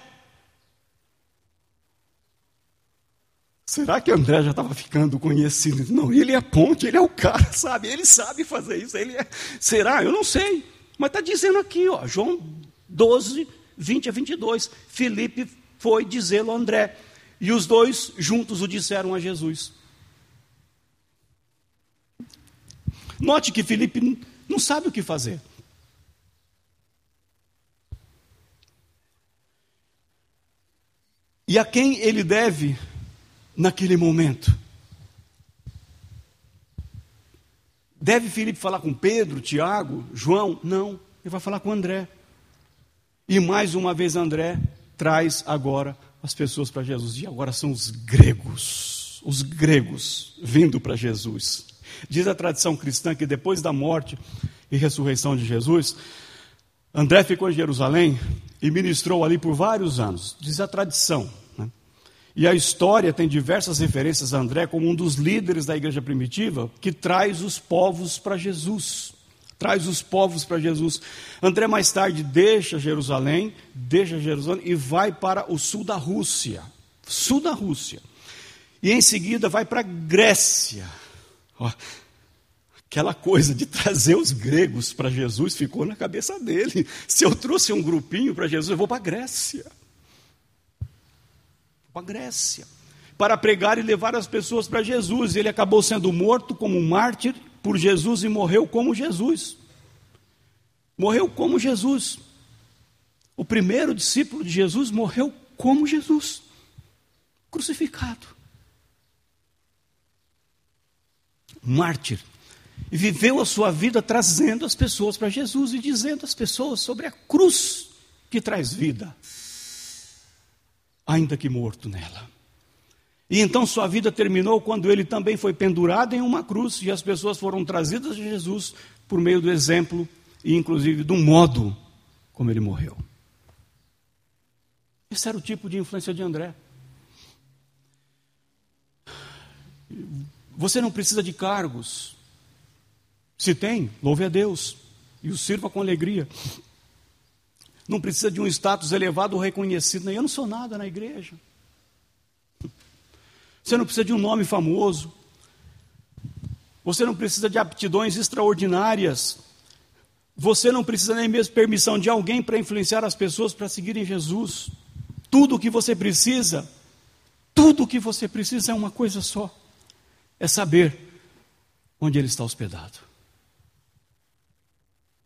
Será que André já estava ficando conhecido? Não, ele é ponte, ele é o cara, sabe? Ele sabe fazer isso. Ele é... Será? Eu não sei. Mas está dizendo aqui, ó, João 12, 20 a 22. Felipe foi dizê-lo a André. E os dois juntos o disseram a Jesus. Note que Felipe não sabe o que fazer. E a quem ele deve naquele momento? Deve Felipe falar com Pedro, Tiago, João? Não, ele vai falar com André. E mais uma vez André traz agora as pessoas para Jesus. E agora são os gregos, os gregos vindo para Jesus. Diz a tradição cristã que depois da morte e ressurreição de Jesus, André ficou em Jerusalém e ministrou ali por vários anos. Diz a tradição. E a história tem diversas referências a André como um dos líderes da igreja primitiva que traz os povos para Jesus. Traz os povos para Jesus. André mais tarde deixa Jerusalém, deixa Jerusalém e vai para o sul da Rússia. Sul da Rússia. E em seguida vai para Grécia. Ó, aquela coisa de trazer os gregos para Jesus ficou na cabeça dele. Se eu trouxe um grupinho para Jesus, eu vou para a Grécia. Para a Grécia. Para pregar e levar as pessoas para Jesus. Ele acabou sendo morto como um mártir por Jesus e morreu como Jesus. Morreu como Jesus. O primeiro discípulo de Jesus morreu como Jesus, crucificado. mártir. E viveu a sua vida trazendo as pessoas para Jesus e dizendo às pessoas sobre a cruz que traz vida, ainda que morto nela. E então sua vida terminou quando ele também foi pendurado em uma cruz e as pessoas foram trazidas a Jesus por meio do exemplo e inclusive do modo como ele morreu. Esse era o tipo de influência de André. Você não precisa de cargos. Se tem, louve a Deus e o sirva com alegria. Não precisa de um status elevado ou reconhecido. Eu não sou nada na igreja. Você não precisa de um nome famoso. Você não precisa de aptidões extraordinárias. Você não precisa nem mesmo permissão de alguém para influenciar as pessoas para seguirem Jesus. Tudo o que você precisa, tudo o que você precisa é uma coisa só é saber onde ele está hospedado.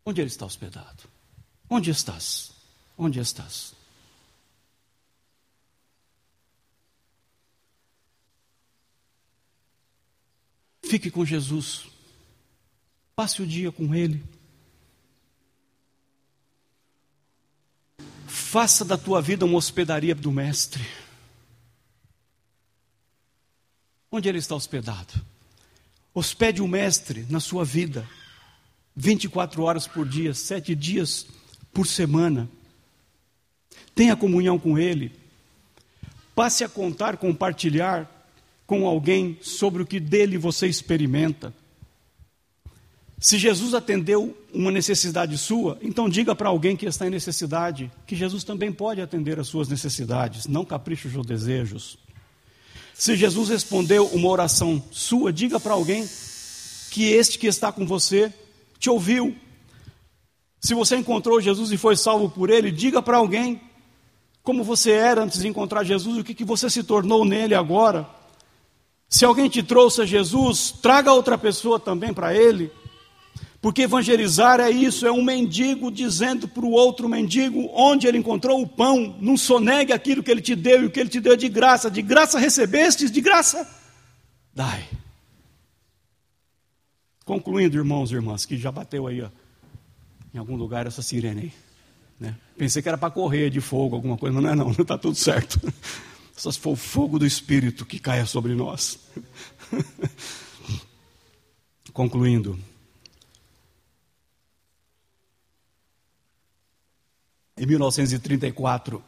Onde ele está hospedado? Onde estás? Onde estás? Fique com Jesus. Passe o dia com Ele. Faça da tua vida uma hospedaria do Mestre. Onde ele está hospedado? Hospede o Mestre na sua vida, 24 horas por dia, sete dias por semana. Tenha comunhão com Ele. Passe a contar, compartilhar com alguém sobre o que dele você experimenta. Se Jesus atendeu uma necessidade sua, então diga para alguém que está em necessidade que Jesus também pode atender as suas necessidades, não caprichos ou desejos. Se Jesus respondeu uma oração sua, diga para alguém que este que está com você te ouviu. Se você encontrou Jesus e foi salvo por ele, diga para alguém como você era antes de encontrar Jesus, o que, que você se tornou nele agora. Se alguém te trouxe a Jesus, traga outra pessoa também para ele. Porque evangelizar é isso, é um mendigo dizendo para o outro mendigo onde ele encontrou o pão. Não sonegue aquilo que ele te deu e o que ele te deu de graça. De graça recebestes, de graça dai. Concluindo, irmãos e irmãs, que já bateu aí ó, em algum lugar essa sirene aí. Né? Pensei que era para correr de fogo, alguma coisa, mas não é não, está tudo certo. Só se for o fogo do Espírito que caia sobre nós. Concluindo, Em 1934,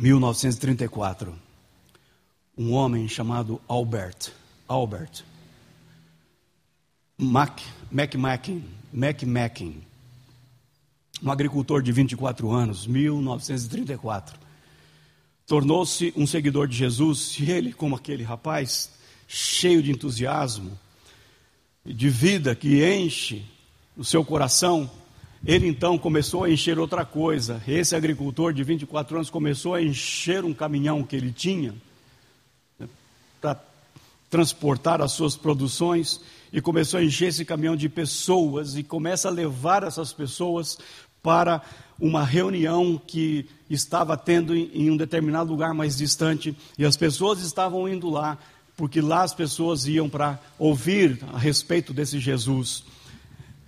1934, um homem chamado Albert, Albert, Mac, McMackin, McMackin, um agricultor de 24 anos, 1934. Tornou-se um seguidor de Jesus e ele, como aquele rapaz, cheio de entusiasmo, de vida que enche o seu coração, ele então começou a encher outra coisa. Esse agricultor de 24 anos começou a encher um caminhão que ele tinha né, para transportar as suas produções e começou a encher esse caminhão de pessoas e começa a levar essas pessoas para uma reunião que estava tendo em um determinado lugar mais distante e as pessoas estavam indo lá porque lá as pessoas iam para ouvir a respeito desse Jesus.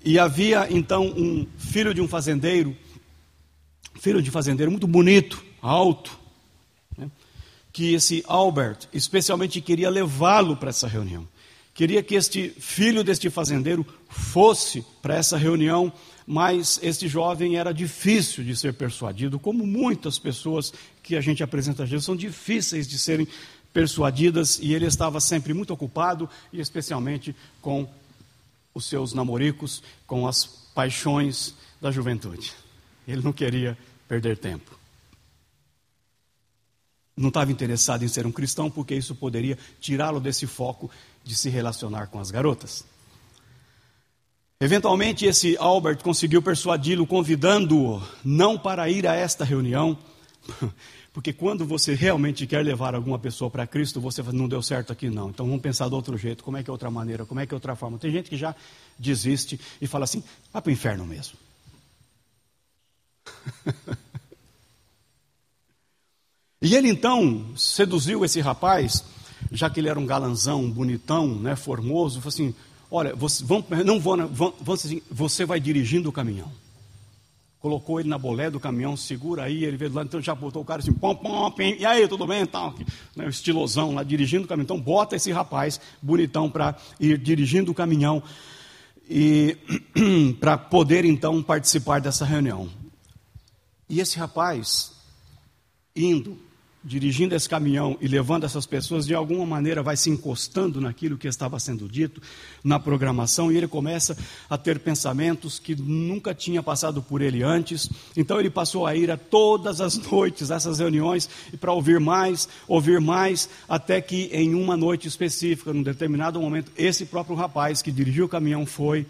E havia então um filho de um fazendeiro, filho de fazendeiro muito bonito, alto, né, que esse Albert especialmente queria levá-lo para essa reunião. Queria que este filho deste fazendeiro fosse para essa reunião, mas este jovem era difícil de ser persuadido, como muitas pessoas que a gente apresenta a Jesus são difíceis de serem persuadidas, e ele estava sempre muito ocupado, e especialmente com os seus namoricos com as paixões da juventude. Ele não queria perder tempo. Não estava interessado em ser um cristão, porque isso poderia tirá-lo desse foco de se relacionar com as garotas. Eventualmente, esse Albert conseguiu persuadi-lo, convidando-o não para ir a esta reunião, porque quando você realmente quer levar alguma pessoa para Cristo, você não deu certo aqui não. Então vamos pensar de outro jeito, como é que é outra maneira, como é que é outra forma. Tem gente que já desiste e fala assim, vai para o inferno mesmo. e ele então seduziu esse rapaz, já que ele era um galanzão, bonitão, né, formoso, falou assim, olha, você, vamos, não vou, vamos, assim, você vai dirigindo o caminhão colocou ele na bolé do caminhão, segura aí, ele veio lá, então já botou o cara assim, pom, pom, pim, e aí, tudo bem? Então, né, estilosão lá, dirigindo o caminhão. Então, bota esse rapaz bonitão para ir dirigindo o caminhão e para poder então participar dessa reunião. E esse rapaz, indo, dirigindo esse caminhão e levando essas pessoas, de alguma maneira vai se encostando naquilo que estava sendo dito na programação e ele começa a ter pensamentos que nunca tinha passado por ele antes. Então ele passou a ir a todas as noites essas reuniões e para ouvir mais, ouvir mais, até que em uma noite específica, num determinado momento, esse próprio rapaz que dirigiu o caminhão foi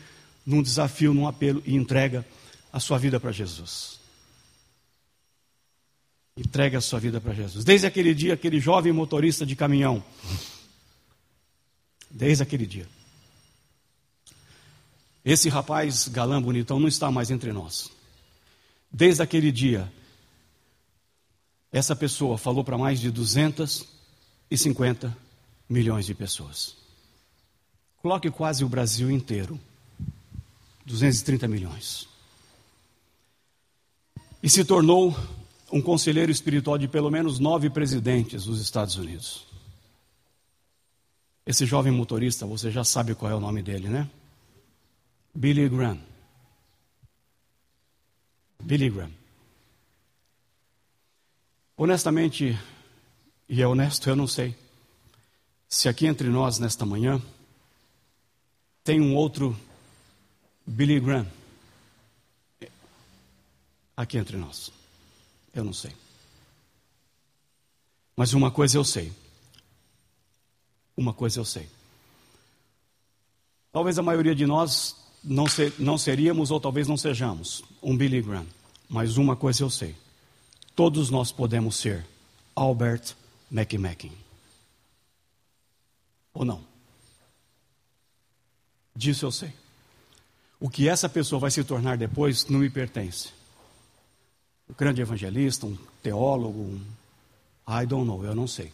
num desafio, num apelo e entrega a sua vida para Jesus. Entregue a sua vida para Jesus. Desde aquele dia, aquele jovem motorista de caminhão. Desde aquele dia. Esse rapaz galã bonitão não está mais entre nós. Desde aquele dia, essa pessoa falou para mais de 250 milhões de pessoas. Coloque quase o Brasil inteiro. 230 milhões. E se tornou um conselheiro espiritual de pelo menos nove presidentes dos Estados Unidos. Esse jovem motorista, você já sabe qual é o nome dele, né? Billy Graham. Billy Graham. Honestamente, e é honesto, eu não sei se aqui entre nós nesta manhã tem um outro Billy Graham aqui entre nós. Eu não sei. Mas uma coisa eu sei. Uma coisa eu sei. Talvez a maioria de nós não, ser, não seríamos ou talvez não sejamos um Billy Graham. Mas uma coisa eu sei. Todos nós podemos ser Albert McMackin. Ou não? Disso eu sei. O que essa pessoa vai se tornar depois não me pertence um grande evangelista, um teólogo, um... I don't know, eu não sei.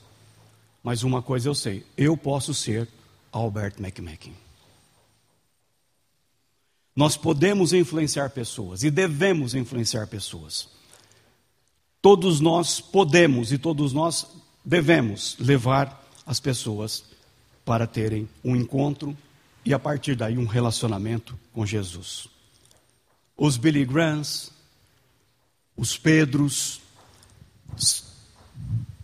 Mas uma coisa eu sei, eu posso ser Albert McMakin. Nós podemos influenciar pessoas e devemos influenciar pessoas. Todos nós podemos e todos nós devemos levar as pessoas para terem um encontro e a partir daí um relacionamento com Jesus. Os Billy Grahams, os Pedros,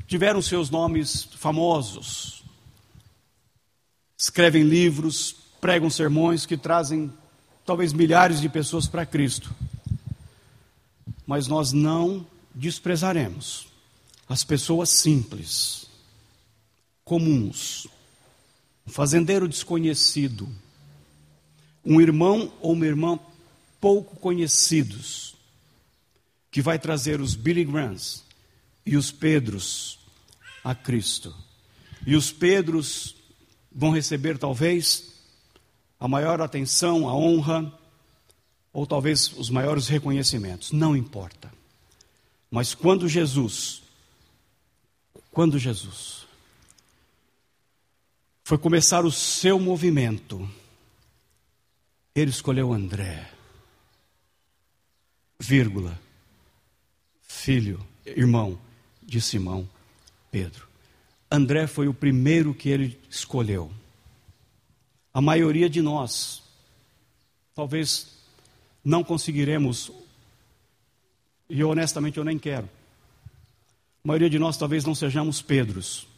tiveram seus nomes famosos, escrevem livros, pregam sermões que trazem talvez milhares de pessoas para Cristo. Mas nós não desprezaremos as pessoas simples, comuns, um fazendeiro desconhecido, um irmão ou uma irmã pouco conhecidos, que vai trazer os Billy Grahams e os Pedros a Cristo. E os Pedros vão receber talvez a maior atenção, a honra, ou talvez os maiores reconhecimentos, não importa. Mas quando Jesus, quando Jesus foi começar o seu movimento, ele escolheu André, vírgula, filho, irmão de Simão Pedro. André foi o primeiro que ele escolheu. A maioria de nós, talvez não conseguiremos, e honestamente eu nem quero. A maioria de nós talvez não sejamos Pedros.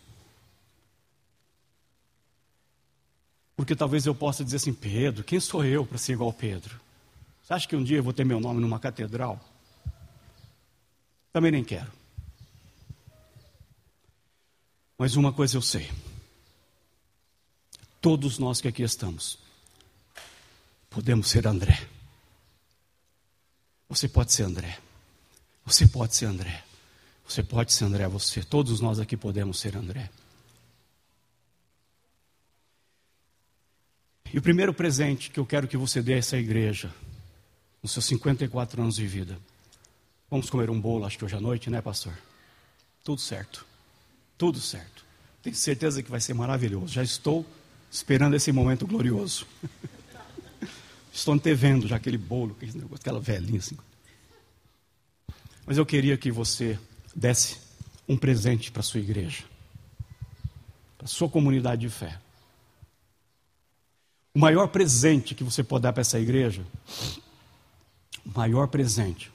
Porque talvez eu possa dizer assim, Pedro, quem sou eu para ser igual Pedro? Você acha que um dia eu vou ter meu nome numa catedral? Também nem quero. Mas uma coisa eu sei. Todos nós que aqui estamos, podemos ser André. Você pode ser André. Você pode ser André. Você pode ser André, você. Todos nós aqui podemos ser André. E o primeiro presente que eu quero que você dê a essa igreja, nos seus 54 anos de vida, vamos comer um bolo, acho que hoje à noite, né, pastor? Tudo certo. Tudo certo. Tenho certeza que vai ser maravilhoso. Já estou esperando esse momento glorioso. estou antevendo já aquele bolo, aquela velhinha assim. Mas eu queria que você desse um presente para a sua igreja, para a sua comunidade de fé. O maior presente que você pode dar para essa igreja, o maior presente,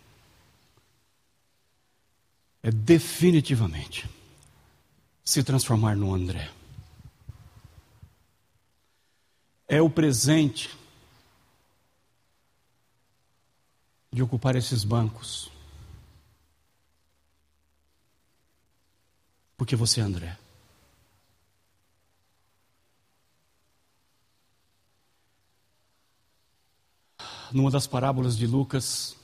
é definitivamente se transformar no André. É o presente de ocupar esses bancos porque você é André. Numa das parábolas de Lucas,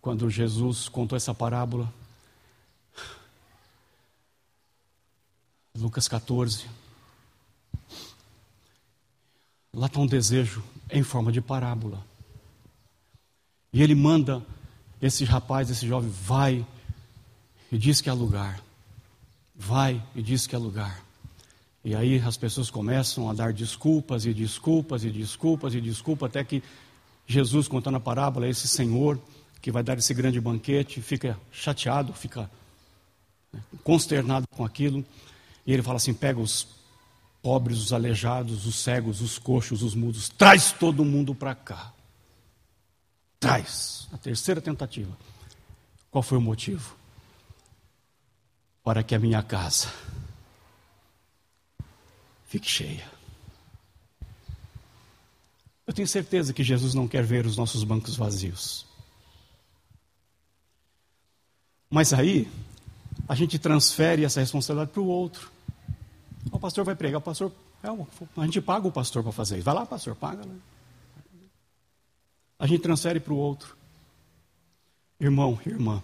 quando Jesus contou essa parábola, Lucas 14, lá está um desejo em forma de parábola. E ele manda esse rapaz, esse jovem, vai e diz que há lugar vai e diz que é lugar. E aí as pessoas começam a dar desculpas e desculpas e desculpas e desculpas, até que Jesus, contando a parábola, esse Senhor que vai dar esse grande banquete, fica chateado, fica consternado com aquilo, e ele fala assim: pega os pobres, os aleijados, os cegos, os coxos, os mudos, traz todo mundo para cá. Traz. A terceira tentativa. Qual foi o motivo? para que a minha casa fique cheia. Eu tenho certeza que Jesus não quer ver os nossos bancos vazios. Mas aí, a gente transfere essa responsabilidade para o outro. O pastor vai pregar, o pastor. É, a gente paga o pastor para fazer isso. Vai lá, pastor, paga. Né? A gente transfere para o outro. Irmão, irmã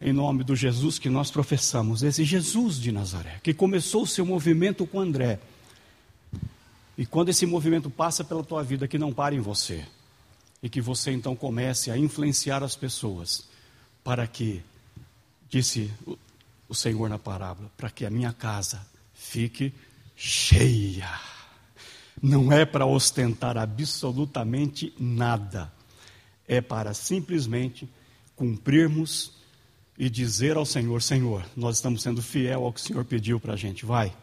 em nome do Jesus que nós professamos, esse Jesus de Nazaré, que começou o seu movimento com André. E quando esse movimento passa pela tua vida, que não pare em você, e que você então comece a influenciar as pessoas, para que, disse o Senhor na parábola, para que a minha casa fique cheia. Não é para ostentar absolutamente nada, é para simplesmente cumprirmos e dizer ao Senhor: Senhor, nós estamos sendo fiel ao que o Senhor pediu para a gente. Vai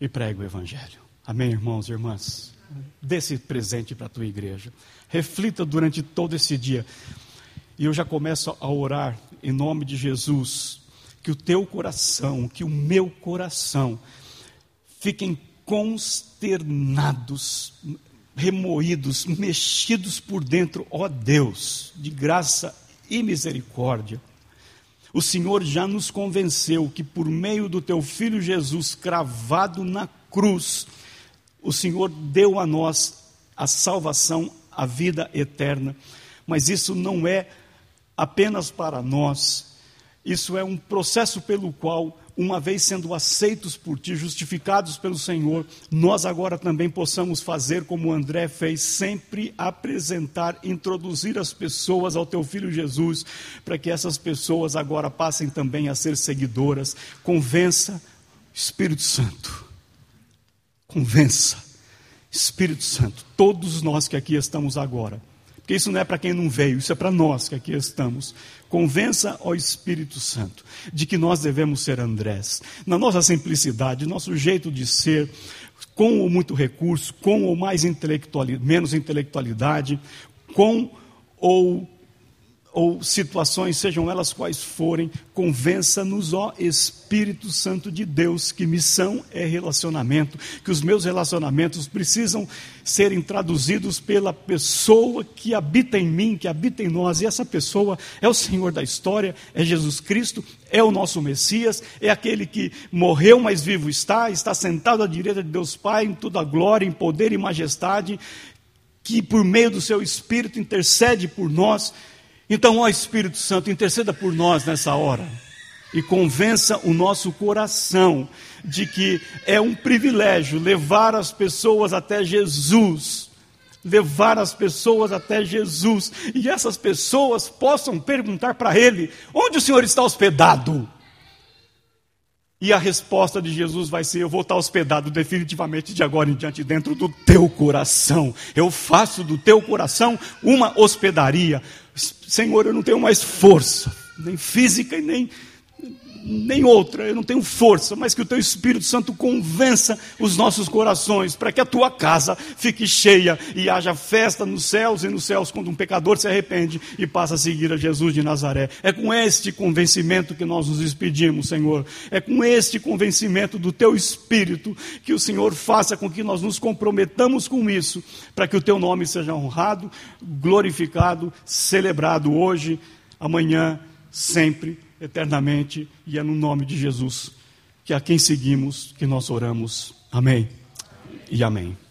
e prega o Evangelho. Amém, irmãos e irmãs? Dê esse presente para a tua igreja. Reflita durante todo esse dia. E eu já começo a orar em nome de Jesus. Que o teu coração, que o meu coração fiquem consternados, remoídos, mexidos por dentro, ó Deus, de graça e misericórdia. O Senhor já nos convenceu que por meio do teu filho Jesus cravado na cruz, o Senhor deu a nós a salvação, a vida eterna. Mas isso não é apenas para nós, isso é um processo pelo qual uma vez sendo aceitos por ti, justificados pelo Senhor, nós agora também possamos fazer como André fez, sempre apresentar, introduzir as pessoas ao teu filho Jesus, para que essas pessoas agora passem também a ser seguidoras. Convença, Espírito Santo. Convença, Espírito Santo, todos nós que aqui estamos agora porque isso não é para quem não veio, isso é para nós que aqui estamos. Convença ao Espírito Santo de que nós devemos ser Andrés. Na nossa simplicidade, nosso jeito de ser, com ou muito recurso, com ou mais intelectualidade, menos intelectualidade, com ou ou situações, sejam elas quais forem, convença-nos, ó Espírito Santo de Deus, que missão é relacionamento, que os meus relacionamentos precisam serem traduzidos pela pessoa que habita em mim, que habita em nós, e essa pessoa é o Senhor da história, é Jesus Cristo, é o nosso Messias, é aquele que morreu, mas vivo está, está sentado à direita de Deus Pai, em toda glória, em poder e majestade, que por meio do seu Espírito intercede por nós então, ó Espírito Santo, interceda por nós nessa hora e convença o nosso coração de que é um privilégio levar as pessoas até Jesus. Levar as pessoas até Jesus e essas pessoas possam perguntar para Ele: onde o Senhor está hospedado? E a resposta de Jesus vai ser: Eu vou estar hospedado definitivamente de agora em diante dentro do teu coração. Eu faço do teu coração uma hospedaria. Senhor, eu não tenho mais força, nem física e nem nem outra, eu não tenho força, mas que o teu Espírito Santo convença os nossos corações, para que a tua casa fique cheia e haja festa nos céus e nos céus quando um pecador se arrepende e passa a seguir a Jesus de Nazaré. É com este convencimento que nós nos despedimos, Senhor. É com este convencimento do teu Espírito que o Senhor faça com que nós nos comprometamos com isso, para que o teu nome seja honrado, glorificado, celebrado hoje, amanhã, sempre eternamente, e é no nome de Jesus que a quem seguimos que nós oramos. Amém e amém.